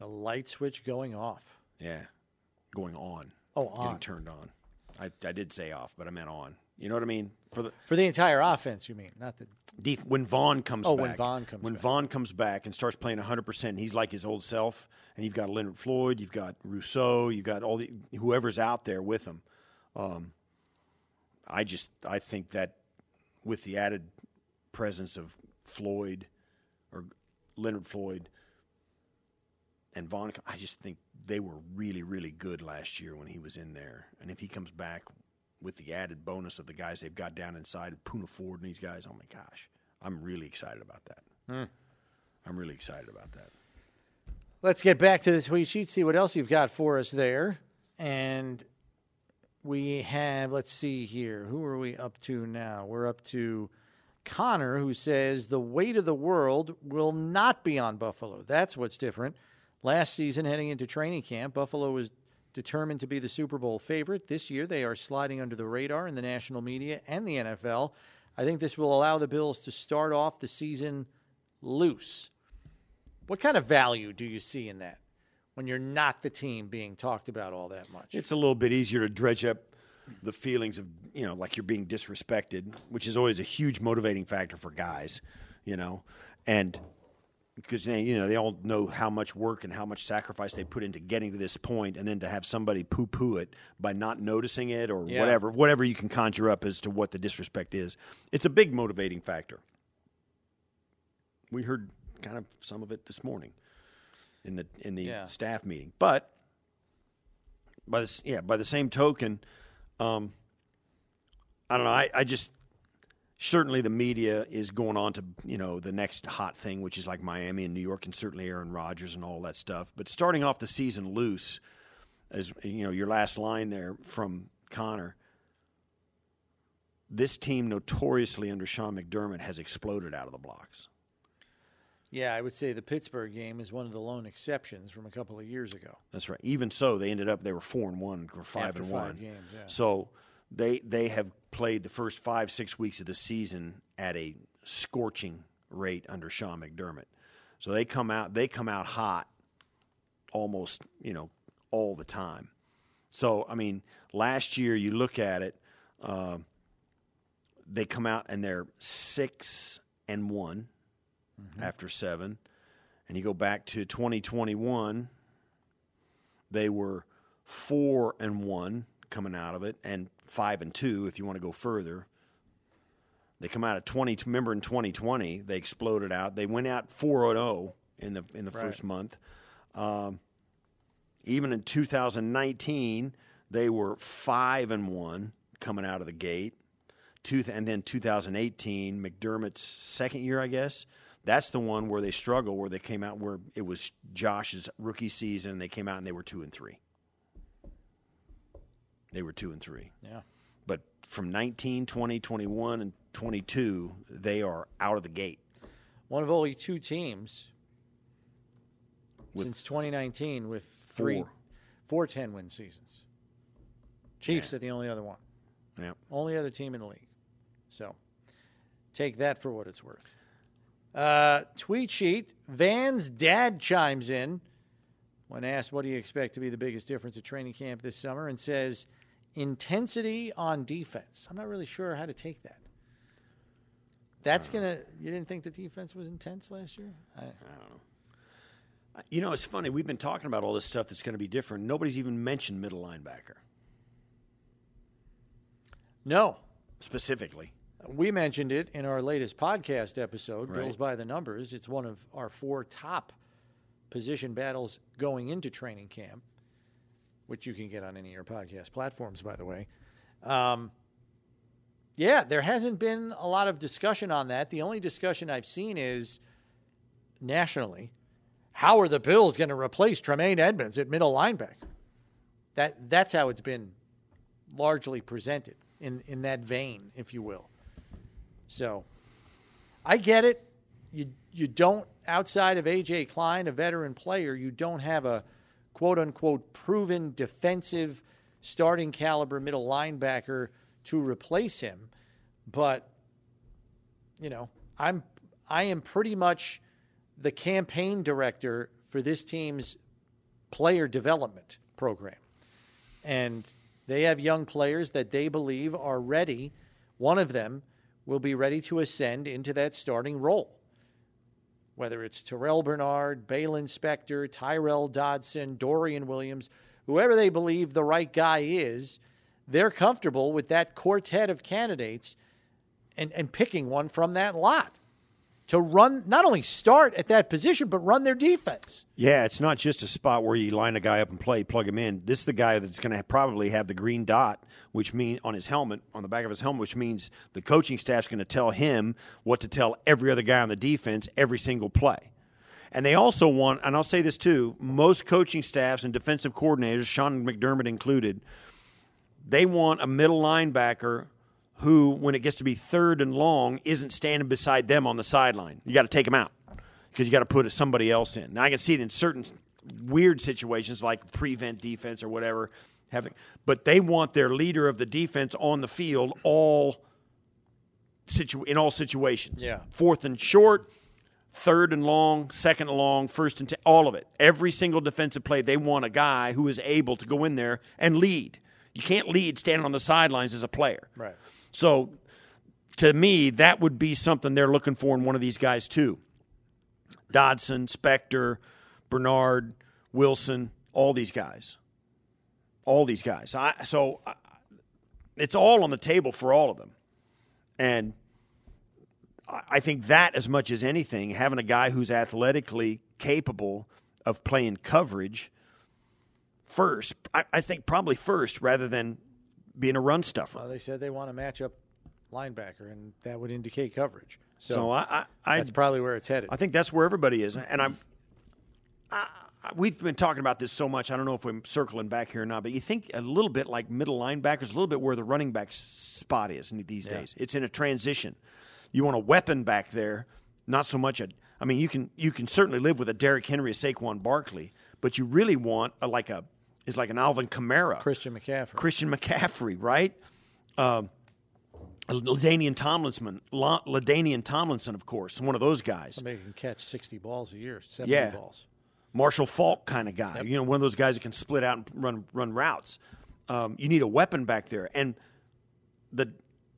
Speaker 2: The light switch going off.
Speaker 3: Yeah. Going on.
Speaker 2: Oh,
Speaker 3: Getting
Speaker 2: on.
Speaker 3: turned on. I, I did say off, but I meant on. You know what I mean? For the
Speaker 2: For the entire offense, you mean, not the
Speaker 3: def- when Von comes
Speaker 2: Oh,
Speaker 3: back.
Speaker 2: when Von comes
Speaker 3: when
Speaker 2: back.
Speaker 3: Von comes back and starts playing 100%, he's like his old self. And you've got Leonard Floyd, you've got Rousseau, you've got all the whoever's out there with him. Um, I just I think that with the added presence of Floyd or Leonard Floyd and Von, I just think they were really really good last year when he was in there. And if he comes back with the added bonus of the guys they've got down inside, Poona Ford and these guys, oh my gosh, I'm really excited about that. Hmm. I'm really excited about that.
Speaker 2: Let's get back to the tweet sheet, see what else you've got for us there. And we have, let's see here, who are we up to now? We're up to Connor, who says the weight of the world will not be on Buffalo. That's what's different. Last season, heading into training camp, Buffalo was determined to be the Super Bowl favorite. This year, they are sliding under the radar in the national media and the NFL. I think this will allow the Bills to start off the season loose. What kind of value do you see in that when you're not the team being talked about all that much?
Speaker 3: It's a little bit easier to dredge up the feelings of, you know, like you're being disrespected, which is always a huge motivating factor for guys, you know. And because they, you know, they all know how much work and how much sacrifice they put into getting to this point and then to have somebody poo-poo it by not noticing it or
Speaker 2: Yeah.
Speaker 3: whatever, whatever you can conjure up as to what the disrespect is. It's a big motivating factor. We heard kind of some of it this morning in the in the
Speaker 2: Yeah.
Speaker 3: staff meeting. But by this, yeah, by the same token, um, I don't know. I, I just certainly the media is going on to you know the next hot thing, which is like Miami and New York, and certainly Aaron Rodgers and all that stuff. But starting off the season loose, as you know, your last line there from Connor. This team, notoriously under Sean McDermott, has exploded out of the blocks.
Speaker 2: yeah, I would say the Pittsburgh game is one of the lone exceptions from a couple of years ago.
Speaker 3: That's right. Even so, they ended up they were four and one or five
Speaker 2: After
Speaker 3: and
Speaker 2: five
Speaker 3: one.
Speaker 2: games, yeah.
Speaker 3: So they they have played the first five six weeks of the season at a scorching rate under Sean McDermott. So they come out they come out hot almost you know all the time. So I mean, last year you look at it, uh, they come out and they're six and one after seven, and you go back to 2021, they were four and one coming out of it, and five and two if you want to go further. They come out at 20. Remember in 2020, they exploded out. They went out 4 and 0 in the in the first month. Um, even in 2019, they were five and one coming out of the gate. Two, and then 2018, McDermott's second year, I guess. That's the one where they struggle, where they came out where it was Josh's rookie season, and they came out and they were two and three. They were two and three.
Speaker 2: Yeah.
Speaker 3: But from 19, 20, 21, and 22, they are out of the gate.
Speaker 2: One of only two teams
Speaker 3: With
Speaker 2: since 2019 with three,
Speaker 3: four.
Speaker 2: four 10 win seasons. Chiefs are the only other one.
Speaker 3: Yeah.
Speaker 2: Only other team in the league. So take that for what it's worth. Uh, tweet sheet Van's dad chimes in when asked what do you expect to be the biggest difference at training camp this summer and says intensity on defense. I'm not really sure how to take that. That's going to, you didn't think the defense was intense last year? I, I don't know.
Speaker 3: You know, it's funny. We've been talking about all this stuff that's going to be different. Nobody's even mentioned middle linebacker
Speaker 2: no,
Speaker 3: specifically.
Speaker 2: We mentioned it in our latest podcast episode,
Speaker 3: Right.
Speaker 2: Bills by the Numbers. It's one of our four top position battles going into training camp, which you can get on any of your podcast platforms, by the way. Um, yeah, there hasn't been a lot of discussion on that. The only discussion I've seen is nationally how are the Bills going to replace Tremaine Edmunds at middle linebacker? That, that's how it's been largely presented in, in that vein, if you will. So I get it. You you don't outside of AJ Klein, a veteran player, you don't have a quote unquote proven defensive starting caliber middle linebacker to replace him. But you know, I'm I am pretty much the campaign director for this team's player development program. And they have young players that they believe are ready. One of them will be ready to ascend into that starting role. Whether it's Terrel Bernard, Baylon Spector, Tyrell Dodson, Dorian Williams, whoever they believe the right guy is, they're comfortable with that quartet of candidates and, and picking one from that lot to run, not only start at that position, but run their defense.
Speaker 3: Yeah, it's not just a spot where you line a guy up and play, plug him in. This is the guy that's going to probably have the green dot, which means on his helmet, on the back of his helmet, which means the coaching staff's going to tell him what to tell every other guy on the defense every single play. And they also want, and I'll say this too, most coaching staffs and defensive coordinators, Sean McDermott included, they want a middle linebacker who, when it gets to be third and long, isn't standing beside them on the sideline. You got to take him out because you got to put somebody else in. Now I can see it in certain weird situations like prevent defense or whatever, having, but they want their leader of the defense on the field all situ in all situations.
Speaker 2: Yeah.
Speaker 3: fourth and short. Third and long, second and long, first and ten, all of it. Every single defensive play, they want a guy who is able to go in there and lead. You can't lead standing on the sidelines as a player.
Speaker 2: Right.
Speaker 3: So to me, that would be something they're looking for in one of these guys too. Dodson, Spector, Bernard, Wilson, all these guys. All these guys. I, so I, it's all on the table for all of them. And I I think that, as much as anything, having a guy who's athletically capable of playing coverage first, I, I think probably first rather than being a run stuffer.
Speaker 2: Well, they said they want to match up linebacker, and that would indicate coverage. So,
Speaker 3: So I, I, I
Speaker 2: that's probably where it's headed.
Speaker 3: I think that's where everybody is, and I'm. I, I- we've been talking about this so much. I don't know if we're circling back here or not, but you think a little bit like middle linebackers, a little bit where the running back spot is these days. It's in a transition. You want a weapon back there, not so much a. I mean, you can you can certainly live with a Derrick Henry, a Saquon Barkley, but you really want a, like a is like an Alvin Kamara,
Speaker 2: Christian McCaffrey.
Speaker 3: Christian McCaffrey, right? Um, Ladainian Tomlinson, La- Ladainian Tomlinson, of course, one of those guys.
Speaker 2: Somebody can catch 60 balls a year, 70
Speaker 3: Yeah.
Speaker 2: balls.
Speaker 3: Marshall Faulk kind of guy. You know, one of those guys that can split out and run run routes. Um, you need a weapon back there, and the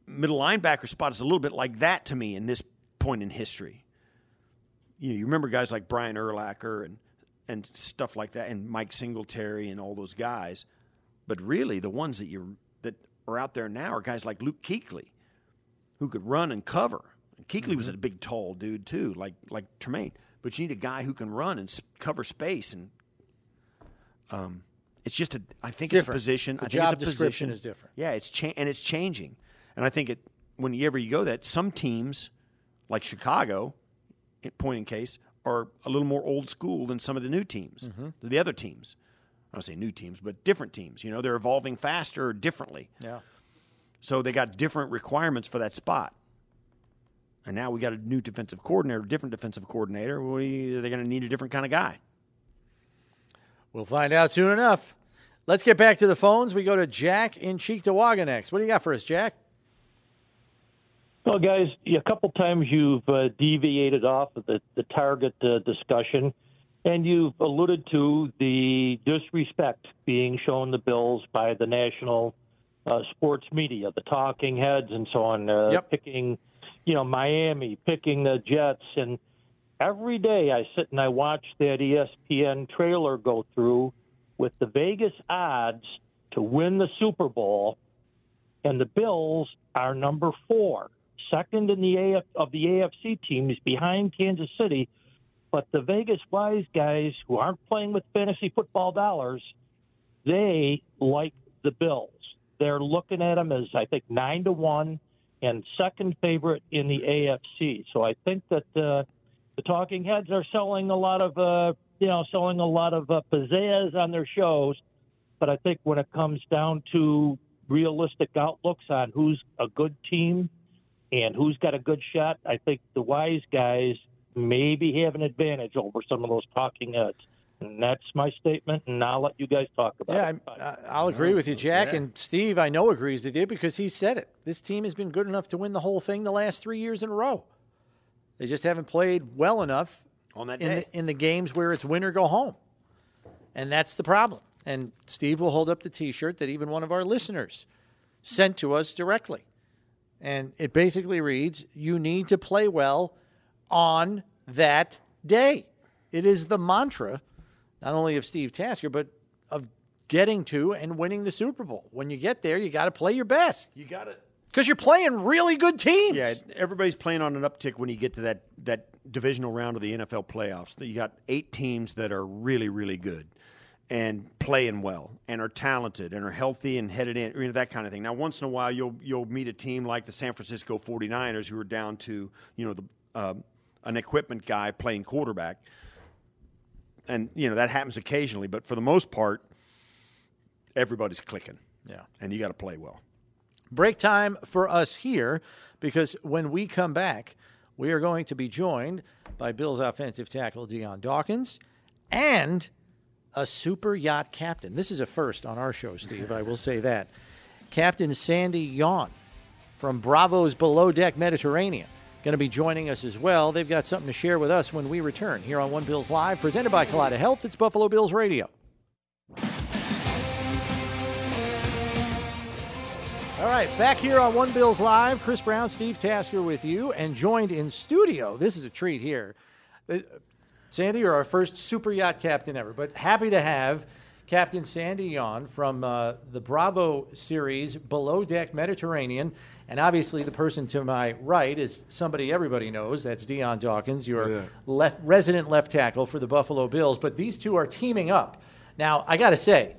Speaker 3: middle linebacker spot is a little bit like that to me in this point in history. You know, you remember guys like Brian Urlacher and and stuff like that, and Mike Singletary and all those guys. But really, the ones that you that are out there now are guys like Luke Kuechly, who could run and cover. And Kuechly was a big, tall dude too, like like Tremaine. But you need a guy who can run and cover space, and um, it's just a. I think it's, a position.
Speaker 2: The
Speaker 3: I think
Speaker 2: job
Speaker 3: it's a
Speaker 2: description
Speaker 3: position.
Speaker 2: is different.
Speaker 3: Yeah, it's cha- and it's changing, and I think it whenever you go that some teams, like Chicago, in point in case, are a little more old school than some of the new teams,
Speaker 2: Mm-hmm.
Speaker 3: the other teams. I don't say new teams, but different teams. You know, they're evolving faster or differently.
Speaker 2: Yeah.
Speaker 3: So they got different requirements for that spot. And now we got a new defensive coordinator, different defensive coordinator. We, they're going to need a different kind of guy.
Speaker 2: We'll find out soon enough. Let's get back to the phones. We go to Jack in Cheektowaga next. What do you got for us, Jack?
Speaker 6: Well, guys, a couple times you've uh, deviated off of the, the target uh, discussion, and you've alluded to the disrespect being shown the Bills by the national uh, sports media, the talking heads, and so on, uh,
Speaker 2: Yep.
Speaker 6: picking, you know, Miami, picking the Jets, and every day I sit and I watch that ESPN trailer go through with the Vegas odds to win the Super Bowl and the Bills are number four, second in the AF, of the AFC teams behind Kansas City. But the Vegas wise guys who aren't playing with fantasy football dollars, they like the Bills. They're looking at them as I think nine to one and second favorite in the AFC. So I think that uh, the talking heads are selling a lot of uh, you know selling a lot of uh, pizzazz on their shows. But I think when it comes down to realistic outlooks on who's a good team and who's got a good shot, I think the wise guys maybe have an advantage over some of those talking heads. And that's my statement, and I'll let you guys talk about
Speaker 2: Yeah,
Speaker 6: it.
Speaker 2: I'm- I- I'll agree with you, Jack. And Steve, I know, agrees with you because he said it. This team has been good enough to win the whole thing the last three years in a row. They just haven't played well enough
Speaker 3: On that
Speaker 2: in
Speaker 3: day.
Speaker 2: the, in the games where it's win or go home. And that's the problem. And Steve will hold up the t shirt that even one of our listeners sent to us directly. And it basically reads You need to play well on that day. It is the mantra, not only of Steve Tasker, but of getting to and winning the Super Bowl. When you get there, you got to play your best
Speaker 3: You got it.
Speaker 2: because you're playing really good teams.
Speaker 3: Yeah, everybody's playing on an uptick when you get to that that divisional round of the NFL playoffs. You got eight teams that are really really good and playing well and are talented and are healthy and headed in you know, that kind of thing. Now once in a while you'll you'll meet a team like the San Francisco 49ers who are down to, you know, the um, an equipment guy playing quarterback. And you know that happens occasionally, but for the most part everybody's clicking.
Speaker 2: Yeah.
Speaker 3: And you got to play well.
Speaker 2: break time for us here because when we come back, we are going to be joined by Bills offensive tackle Dion Dawkins and a super yacht captain. This is a first on our show, Steve. I will say that. Captain Sandy Yawn from Bravo's Below Deck Mediterranean. Going to be joining us as well. They've got something to share with us when we return here on One Bills Live, presented by Colada Health. It's Buffalo Bills Radio. All right, back here on One Bills Live, Chris Brown, Steve Tasker with you, and joined in studio. This is a treat here. Uh, Sandy, you're our first super yacht captain ever, but happy to have Captain Sandy Yawn from uh, the Bravo series Below Deck Mediterranean. And obviously, the person to my right is somebody everybody knows. That's Dion Dawkins, your left, resident left tackle for the Buffalo Bills. But these two are teaming up. Now, I got to say,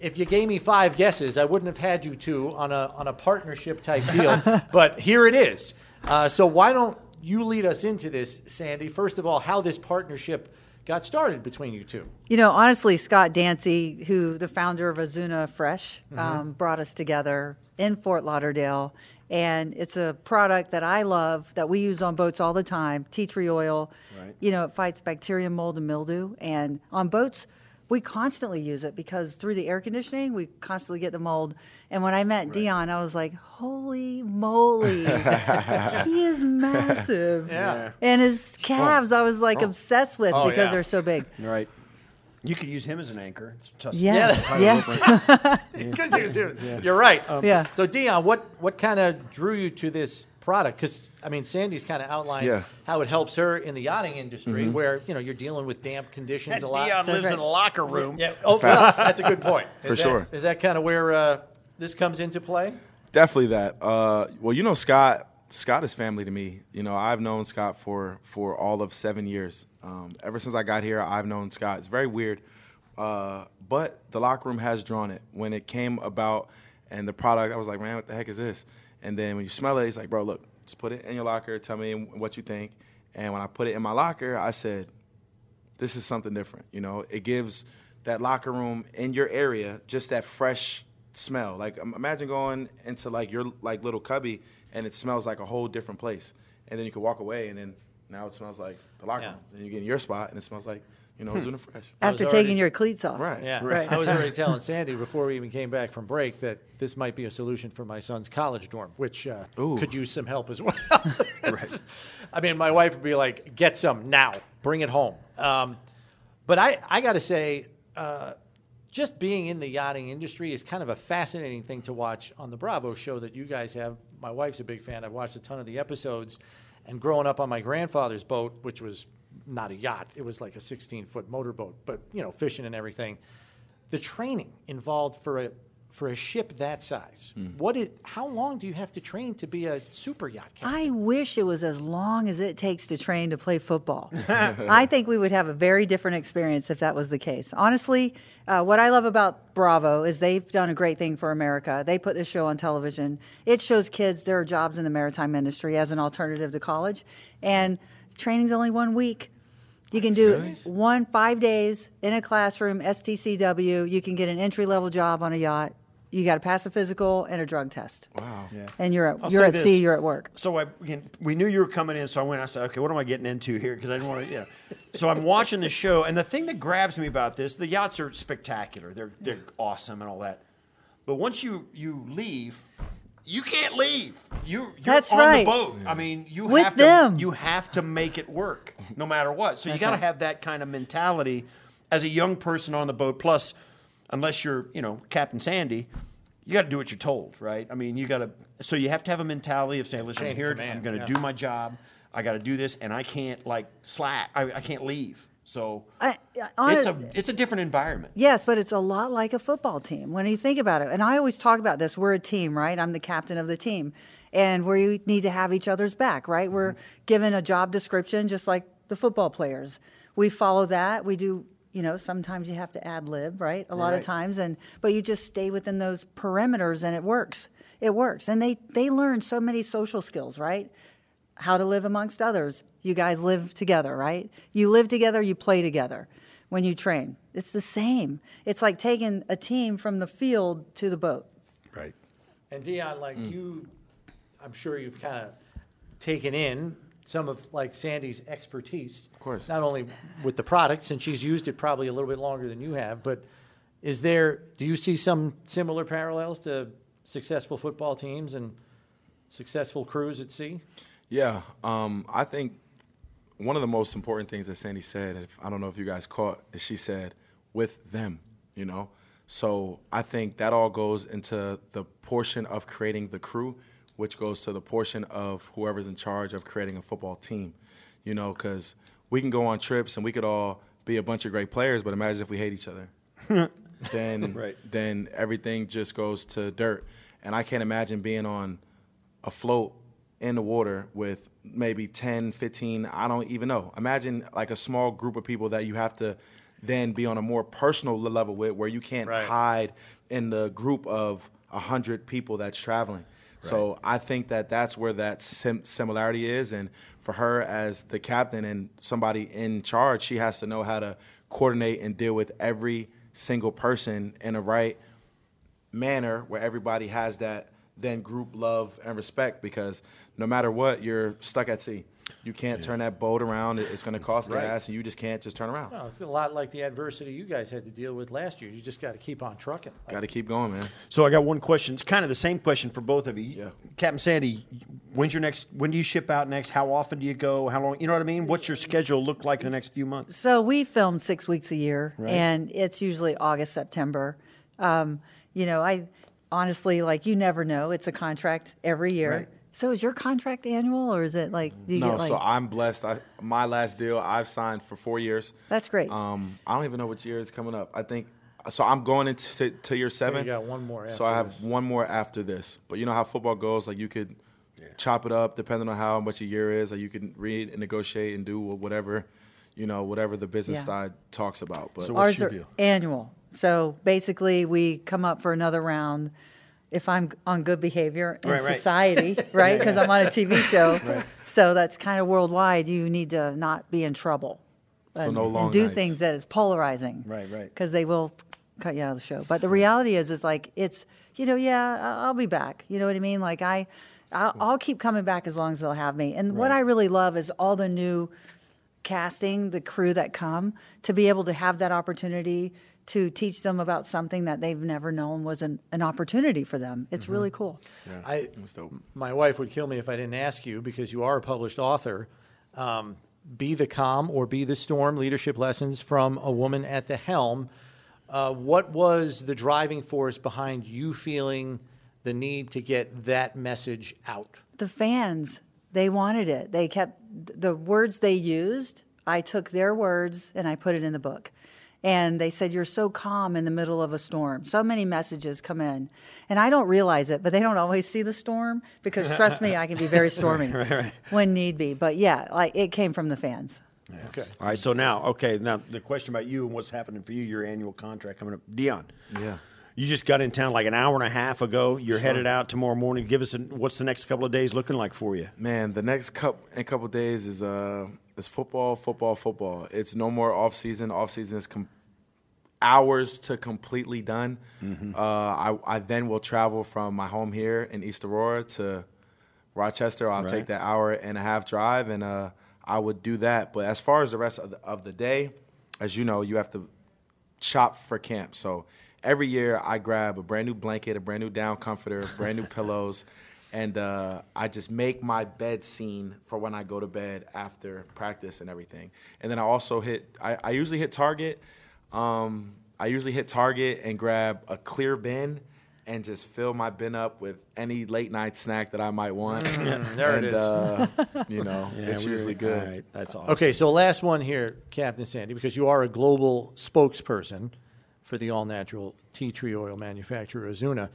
Speaker 2: if you gave me five guesses, I wouldn't have had you two on a on a partnership type deal. but here it is. Uh, so why don't you lead us into this, Sandy? First of all, how this partnership got started between you two?
Speaker 7: You know, honestly, Scott Dancy, who the founder of Azuna Fresh, um, brought us together in Fort Lauderdale. And it's a product that I love that we use on boats all the time tea tree oil.
Speaker 3: Right.
Speaker 7: You know, it fights bacteria, mold, and mildew. And on boats, we constantly use it because through the air conditioning, we constantly get the mold. And when I met Dion, I was like, holy moly, he is massive.
Speaker 2: Yeah.
Speaker 7: And his calves, I was like oh. obsessed with
Speaker 3: Oh,
Speaker 7: because
Speaker 3: yeah.
Speaker 7: they're so big.
Speaker 3: Right. You could use him as an anchor. Just-
Speaker 7: Yeah.
Speaker 2: Yeah.
Speaker 7: Yes.
Speaker 2: Good news, too. You're right.
Speaker 7: Um, yeah.
Speaker 2: So Dion, what what kind of drew you to this product? Because I mean, Sandy's kind of outlined
Speaker 8: Yeah.
Speaker 2: how it helps her in the yachting industry, where you know you're dealing with damp conditions a lot.
Speaker 3: Dion lives
Speaker 7: right.
Speaker 3: in a locker room.
Speaker 2: Yeah. Oh, well, that's a good point. Is
Speaker 8: For
Speaker 2: that-
Speaker 8: sure.
Speaker 2: Is that kind of where uh, this comes into play?
Speaker 8: Definitely that. Uh, well, you know, Scott. Scott is family to me. You know, I've known Scott for for all of seven years. Um, ever since I got here, I've known Scott. It's very weird, uh, but the locker room has drawn it. When it came about and the product, I was like, man, what the heck is this? And then when you smell it, he's like, bro, look, just put it in your locker. Tell me what you think. And when I put it in my locker, I said, this is something different. You know, it gives that locker room in your area just that fresh smell. Like imagine going into like your like little cubby and it smells like a whole different place, and then you can walk away and then now it smells like the locker
Speaker 2: Yeah.
Speaker 8: room. Then you get in your spot and it smells like you know Zuna Fresh.
Speaker 7: After taking
Speaker 2: already-
Speaker 7: your cleats off.
Speaker 8: Right.
Speaker 2: Yeah,
Speaker 7: Right.
Speaker 2: I was already telling Sandy before we even came back from break that this might be a solution for my son's college dorm, which uh, could use some help as well. It's just- I mean, my wife would be like, "Get some now, bring it home." Um, but I, I got to say, uh, just being in the yachting industry is kind of a fascinating thing to watch on the Bravo show that you guys have. My wife's a big fan. I've watched a ton of the episodes, and growing up on my grandfather's boat, which was not a yacht, it was like a 16 foot motorboat, but you know, fishing and everything. The training involved for a for a ship that size, what is, how long do you have to train to be a super yacht captain?
Speaker 7: I wish it was as long as it takes to train to play football. I think we would have a very different experience if that was the case. Honestly, uh, what I love about Bravo is they've done a great thing for America. They put this show on television. It shows kids there are jobs in the maritime industry as an alternative to college, and training's only one week. You can do one five days in a classroom, STCW. You can get an entry level job on a yacht. You got to pass a physical and a drug test.
Speaker 8: Wow. Yeah.
Speaker 7: And you're at,
Speaker 3: I'll
Speaker 7: you're at
Speaker 3: this.
Speaker 7: sea, you're at work.
Speaker 3: So I, we knew you were coming in, so I went. I said, "Okay, what am I getting into here?" Because I didn't want to, you know. So I'm watching the show, and the thing that grabs me about this, the yachts are spectacular. They're they're awesome and all that. But once you you leave, you can't leave. You you're
Speaker 7: That's
Speaker 3: on
Speaker 7: right.
Speaker 3: the boat. I mean, you
Speaker 7: With
Speaker 3: have
Speaker 7: them.
Speaker 3: to you have to make it work no matter what. So you got to have that kind of mentality as a young person on the boat. Plus, unless you're you know Captain Sandy. You got to do what you're told, right? I mean, you got to. So you have to have a mentality of saying, "Listen, I'm here.
Speaker 2: command,
Speaker 3: I'm going to
Speaker 2: yeah.
Speaker 3: do my job. I got to do this, and I can't like slack. I, I can't leave." So
Speaker 7: I,
Speaker 3: it's a it's a different environment.
Speaker 7: Yes, but it's a lot like a football team when you think about it. And I always talk about this. We're a team, right? I'm the captain of the team. And we need to have each other's back, right? We're mm-hmm. given a job description just like the football players. We follow that. We do, you know, sometimes you have to ad lib, right? A lot of times and but you just stay within those perimeters and it works. It works. And they they learn so many social skills, right? How to live amongst others. You guys live together, right? You live together, you play together when you train. It's the same. It's like taking a team from the field to the boat.
Speaker 3: Right.
Speaker 2: And Dion, like mm. you, I'm sure you've kind of taken in some of like Sandy's expertise. Of
Speaker 8: course.
Speaker 2: Not only with the product, since she's used it probably a little bit longer than you have, but is there? Do you see some similar parallels to successful football teams and successful crews at sea?
Speaker 8: Yeah, um, I think one of the most important things that Sandy said, if, I don't know if you guys caught, is she said, with them, you know? So I think that all goes into the portion of creating the crew, which goes to the portion of whoever's in charge of creating a football team, you know, because we can go on trips and we could all be a bunch of great players, but imagine if we hate each other. then,
Speaker 3: Right.
Speaker 8: then everything just goes to dirt. And I can't imagine being on a float in the water with maybe 10, 15, I don't even know. Imagine like a small group of people that you have to then be on a more personal level with where you can't
Speaker 2: Right.
Speaker 8: hide in the group of 100 people that's traveling. So I think that that's where that sim- similarity is. And for her as the captain and somebody in charge, she has to know how to coordinate and deal with every single person in a right manner where everybody has that then group love and respect because no matter what you're stuck at sea You can't turn that boat around. It's going to cost
Speaker 3: Right.
Speaker 8: gas, and you just can't just turn around.
Speaker 2: Well, it's a lot like the adversity you guys had to deal with last year. You just got to keep on trucking.
Speaker 8: Got to keep going, man.
Speaker 3: So I got one question. It's kind of the same question for both of you.
Speaker 8: Yeah.
Speaker 3: Captain Sandy, when's your next? When do you ship out next? How often do you go? How long? You know what I mean? What's your schedule look like the next few months?
Speaker 7: So we film six weeks a year, and it's usually August, September. Um, you know, I honestly like you never know. It's a contract every year.
Speaker 3: Right.
Speaker 7: So is your contract annual, or is it like do you
Speaker 8: No,
Speaker 7: get like?
Speaker 8: so I'm blessed. I, my last deal, I've signed for four years.
Speaker 7: That's great.
Speaker 8: Um, I don't even know which year is coming up. I think so. I'm going into to year seven.
Speaker 2: You got one more
Speaker 8: So I have
Speaker 2: this.
Speaker 8: one more after this. But you know how football goes. Like you could chop it up depending on how much a year is. Like you can read and negotiate and do whatever, you know, whatever the business
Speaker 7: Yeah.
Speaker 8: side talks about. But
Speaker 3: So-
Speaker 7: Ours
Speaker 3: what's your
Speaker 7: are
Speaker 3: deal?
Speaker 7: annual. So basically, we come up for another round if I'm on good behavior in
Speaker 3: Right, right.
Speaker 7: society, right? Because I'm on a TV show. So that's kind of worldwide. You need to not be in trouble.
Speaker 8: So
Speaker 7: and,
Speaker 8: no long
Speaker 7: and do
Speaker 8: nights.
Speaker 7: things that is polarizing.
Speaker 3: Right, right.
Speaker 7: Because they will cut you out of the show. But the reality is, is like it's you know, yeah, I'll be back. You know what I mean? Like I, I'll, I'll keep coming back as long as they'll have me. And what I really love is all the new casting, the crew that come, to be able to have that opportunity to teach them about something that they've never known was an, an opportunity for them. It's really cool.
Speaker 2: I,
Speaker 8: it's dope.
Speaker 2: my wife would kill me if I didn't ask you because you are a published author. Um, be the calm or be the storm leadership lessons from a woman at the helm. Uh, what was the driving force behind you feeling the need to get that message out?
Speaker 7: the fans they wanted it they kept the words they used i took their words and i put it in the book and they said you're so calm in the middle of a storm so many messages come in and i don't realize it but they don't always see the storm because trust me i can be very stormy when need be but yeah like it came from the fans
Speaker 2: Okay.
Speaker 3: All right. So now, okay. Now the question about you and what's happening for you, your annual contract coming up, Dion.
Speaker 8: Yeah.
Speaker 3: You just got in town like an hour and a half ago. You're headed out tomorrow morning. Give us a, what's the next couple of days looking like for you?
Speaker 8: Man, the next couple in couple days is uh is football, football, football. It's no more off season. Off season is com- hours to completely done. Uh, I I then will travel from my home here in East Aurora to Rochester. I'll
Speaker 3: Right.
Speaker 8: take that hour and a half drive, and uh, I would do that. But as far as the rest of the, of the day, as you know, you have to shop for camp. So every year I grab a brand new blanket, a brand new down comforter, brand new pillows, and uh, I just make my bed scene for when I go to bed after practice and everything. And then I also hit. I, I usually hit Target. Um, I usually hit Target and grab a clear bin. And just fill my bin up with any late night snack that I might want.
Speaker 2: there it
Speaker 8: And,
Speaker 2: is.
Speaker 8: Uh, you know, it's usually good.
Speaker 3: All right. That's awesome.
Speaker 2: Okay, so last one here, Captain Sandy, because you are a global spokesperson for the all natural tea tree oil manufacturer Azuna.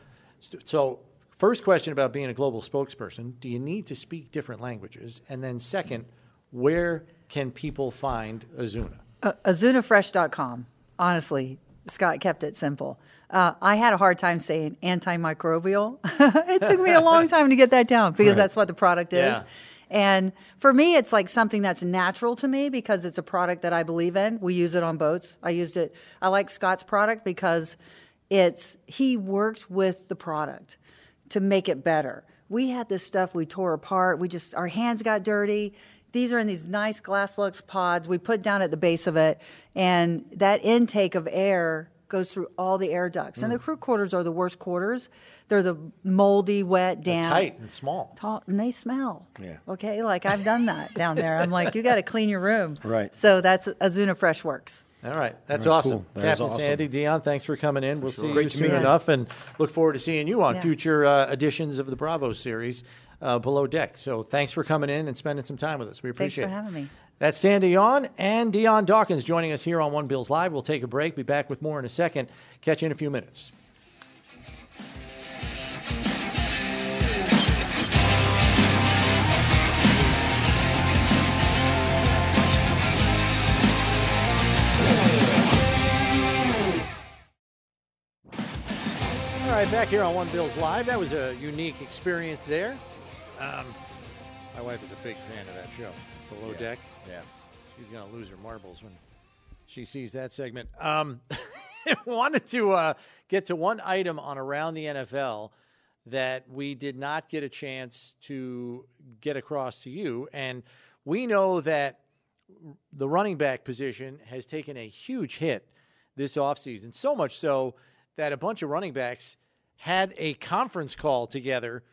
Speaker 2: So, first question about being a global spokesperson do you need to speak different languages? And then, second, where can people find Azuna?
Speaker 7: uh, azunafresh.com. Honestly, Scott kept it simple. Uh, I had a hard time saying antimicrobial. it took me a long time to get that down because that's what the product is.
Speaker 2: Yeah.
Speaker 7: And for me, it's like something that's natural to me because it's a product that I believe in. We use it on boats. I used it. I like Scott's product because it's he worked with the product to make it better. We had this stuff we tore apart. We just our hands got dirty. These are in these nice glass lux pods we put down at the base of it, and that intake of air goes through all the air ducts. And the mm. crew quarters are the worst quarters. They're the moldy, wet, damp,
Speaker 2: Tight and small.
Speaker 7: tall, and they smell.
Speaker 3: Yeah.
Speaker 7: Okay, like I've done that down there. I'm like, you got to clean your room.
Speaker 3: Right.
Speaker 7: So that's Azuna Fresh Works.
Speaker 2: All right, that's
Speaker 3: All right,
Speaker 2: awesome.
Speaker 3: cool. That is
Speaker 2: Captain
Speaker 3: awesome.
Speaker 2: Sandy, Dion, thanks for coming in. We'll see
Speaker 3: Great
Speaker 2: you
Speaker 3: to
Speaker 2: soon
Speaker 3: meet you.
Speaker 2: enough and look forward to seeing you on
Speaker 7: Yeah.
Speaker 2: future uh, editions of the Bravo series, uh, Below Deck. So thanks for coming in and spending some time with us. We appreciate it.
Speaker 7: Thanks
Speaker 2: appreciate
Speaker 7: for
Speaker 2: it.
Speaker 7: having me.
Speaker 2: That's Stan Dion and Dion Dawkins joining us here on One Bills Live. We'll take a break. Be back with more in a second. Catch you in a few minutes. Right, back here on One Bills Live. That was a unique experience there. Um, my wife is a big fan of that show, Below Deck.
Speaker 3: Yeah.
Speaker 2: She's going to lose her marbles when she sees that segment. Um, wanted to uh, get to one item on Around the NFL that we did not get a chance to get across to you. And we know that the running back position has taken a huge hit this offseason, so much so that a bunch of running backs had a conference call together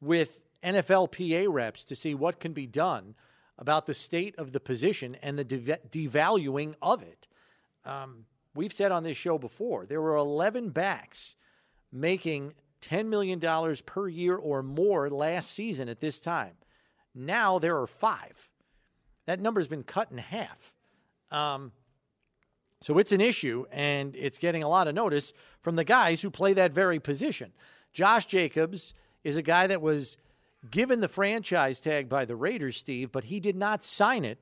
Speaker 2: with NFLPA reps to see what can be done about the state of the position and the devaluing of it. Um, we've said on this show before there were 11 backs making $10 million per year or more last season at this time. Now there are five. That number's been cut in half. Um, so it's an issue, and it's getting a lot of notice from the guys who play that very position. Josh Jacobs is a guy that was given the franchise tag by the Raiders, Steve, but he did not sign it.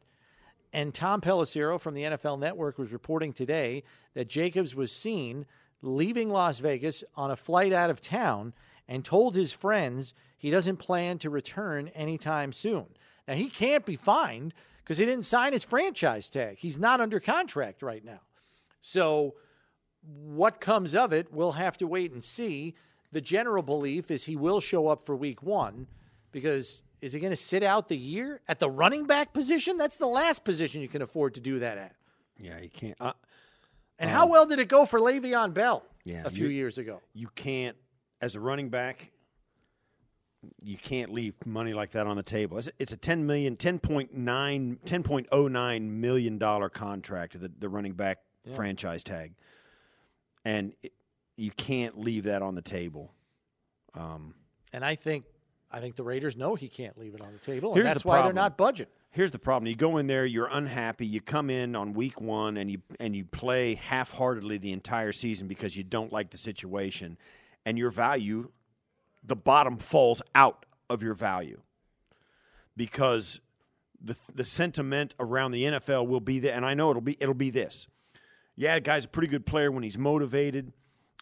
Speaker 2: And Tom Pelissero from the NFL Network was reporting today that Jacobs was seen leaving Las Vegas on a flight out of town and told his friends he doesn't plan to return anytime soon. Now, he can't be fined because he didn't sign his franchise tag. He's not under contract right now. So, what comes of it, we'll have to wait and see. The general belief is he will show up for week one because is he going to sit out the year at the running back position? That's the last position you can afford to do that at.
Speaker 3: Yeah, you can't. Uh,
Speaker 2: and um, how well did it go for Le'Veon Bell
Speaker 3: yeah,
Speaker 2: a few years ago?
Speaker 3: You can't, as a running back, you can't leave money like that on the table. It's, it's a 10 million, 10.9, 10.09 million dollar contract, the, the running back yeah. franchise tag. And it, you can't leave that on the table.
Speaker 2: Um, and I think I think the Raiders know he can't leave it on the table, and that's the why they're not budging.
Speaker 3: Here's the problem: you go in there, you're unhappy. You come in on week one, and you and you play half-heartedly the entire season because you don't like the situation, and your value, the bottom falls out of your value because the the sentiment around the NFL will be that, and I know it'll be it'll be this. Yeah, the guy's a pretty good player when he's motivated.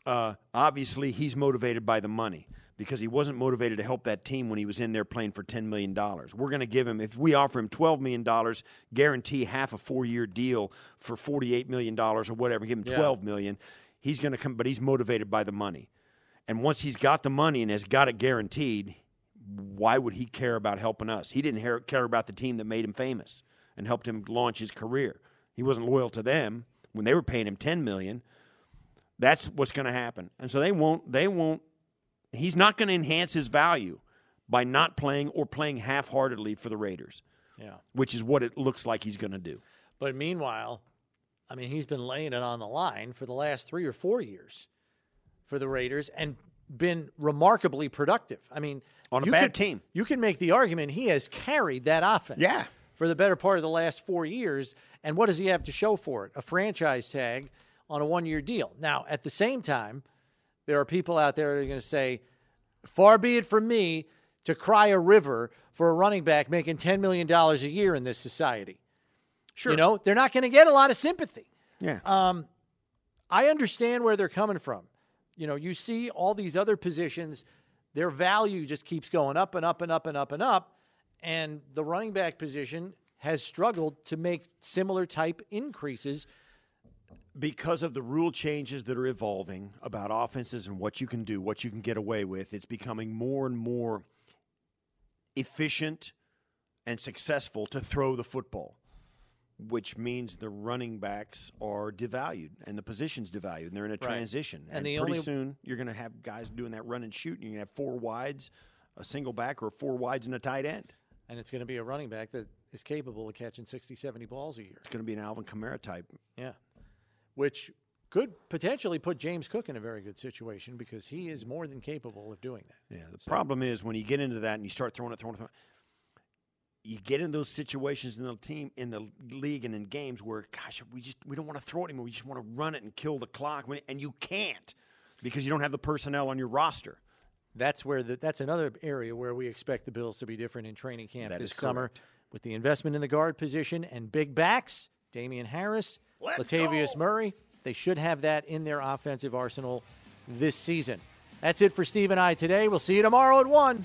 Speaker 3: Uh, obviously, he's motivated by the money because he wasn't motivated to help that team when he was in there playing for $10 million. We're going to give him, if we offer him $12 million, guarantee half a four year deal for $48 million or whatever, give him $12 yeah. million. He's going to come, but he's motivated by the money. And once he's got the money and has got it guaranteed, why would he care about helping us? He didn't care about the team that made him famous and helped him launch his career. He wasn't loyal to them when they were paying him 10 million. That's what's going to happen. And so they won't they won't He's not going to enhance his value by not playing or playing half heartedly for the Raiders.
Speaker 2: Yeah.
Speaker 3: Which is what it looks like he's going to do.
Speaker 2: But meanwhile, I mean, he's been laying it on the line for the last three or four years for the Raiders and been remarkably productive. I mean,
Speaker 3: on a bad
Speaker 2: could,
Speaker 3: team.
Speaker 2: You can make the argument he has carried that offense.
Speaker 3: Yeah.
Speaker 2: For the better part of the last four years. And what does he have to show for it? A franchise tag on a one year deal. Now, at the same time, there are people out there that are going to say, far be it from me to cry a river for a running back making $10 million a year in this society.
Speaker 3: Sure.
Speaker 2: You know, they're not going to get a lot of sympathy.
Speaker 3: Yeah.
Speaker 2: Um, I understand where they're coming from. You know, you see all these other positions, their value just keeps going up and up and up and up and up. And the running back position has struggled to make similar type increases
Speaker 3: because of the rule changes that are evolving about offenses and what you can do, what you can get away with, it's becoming more and more efficient and successful to throw the football, which means the running backs are devalued and the position's devalued and they're in a right. transition. And, and pretty only... soon you're going to have guys doing that run and shoot and you're going to have four wides, a single back, or four wides and a tight end.
Speaker 2: And it's going to be a running back that is capable of catching 60, 70 balls a year.
Speaker 3: It's going to be an Alvin Kamara type.
Speaker 2: Yeah which could potentially put James Cook in a very good situation because he is more than capable of doing that.
Speaker 3: Yeah. The so. problem is when you get into that and you start throwing it, throwing it, throwing it, you get in those situations in the team, in the league, and in games where, gosh, we just we don't want to throw it anymore. We just want to run it and kill the clock, and you can't because you don't have the personnel on your roster.
Speaker 2: That's where the, that's another area where we expect the Bills to be different in training camp that this summer with the investment in the guard position and big backs, Damien Harris
Speaker 3: Let's
Speaker 2: Latavius
Speaker 3: go.
Speaker 2: Murray. They should have that in their offensive arsenal this season. That's it for Steve and I today. We'll see you tomorrow at 1.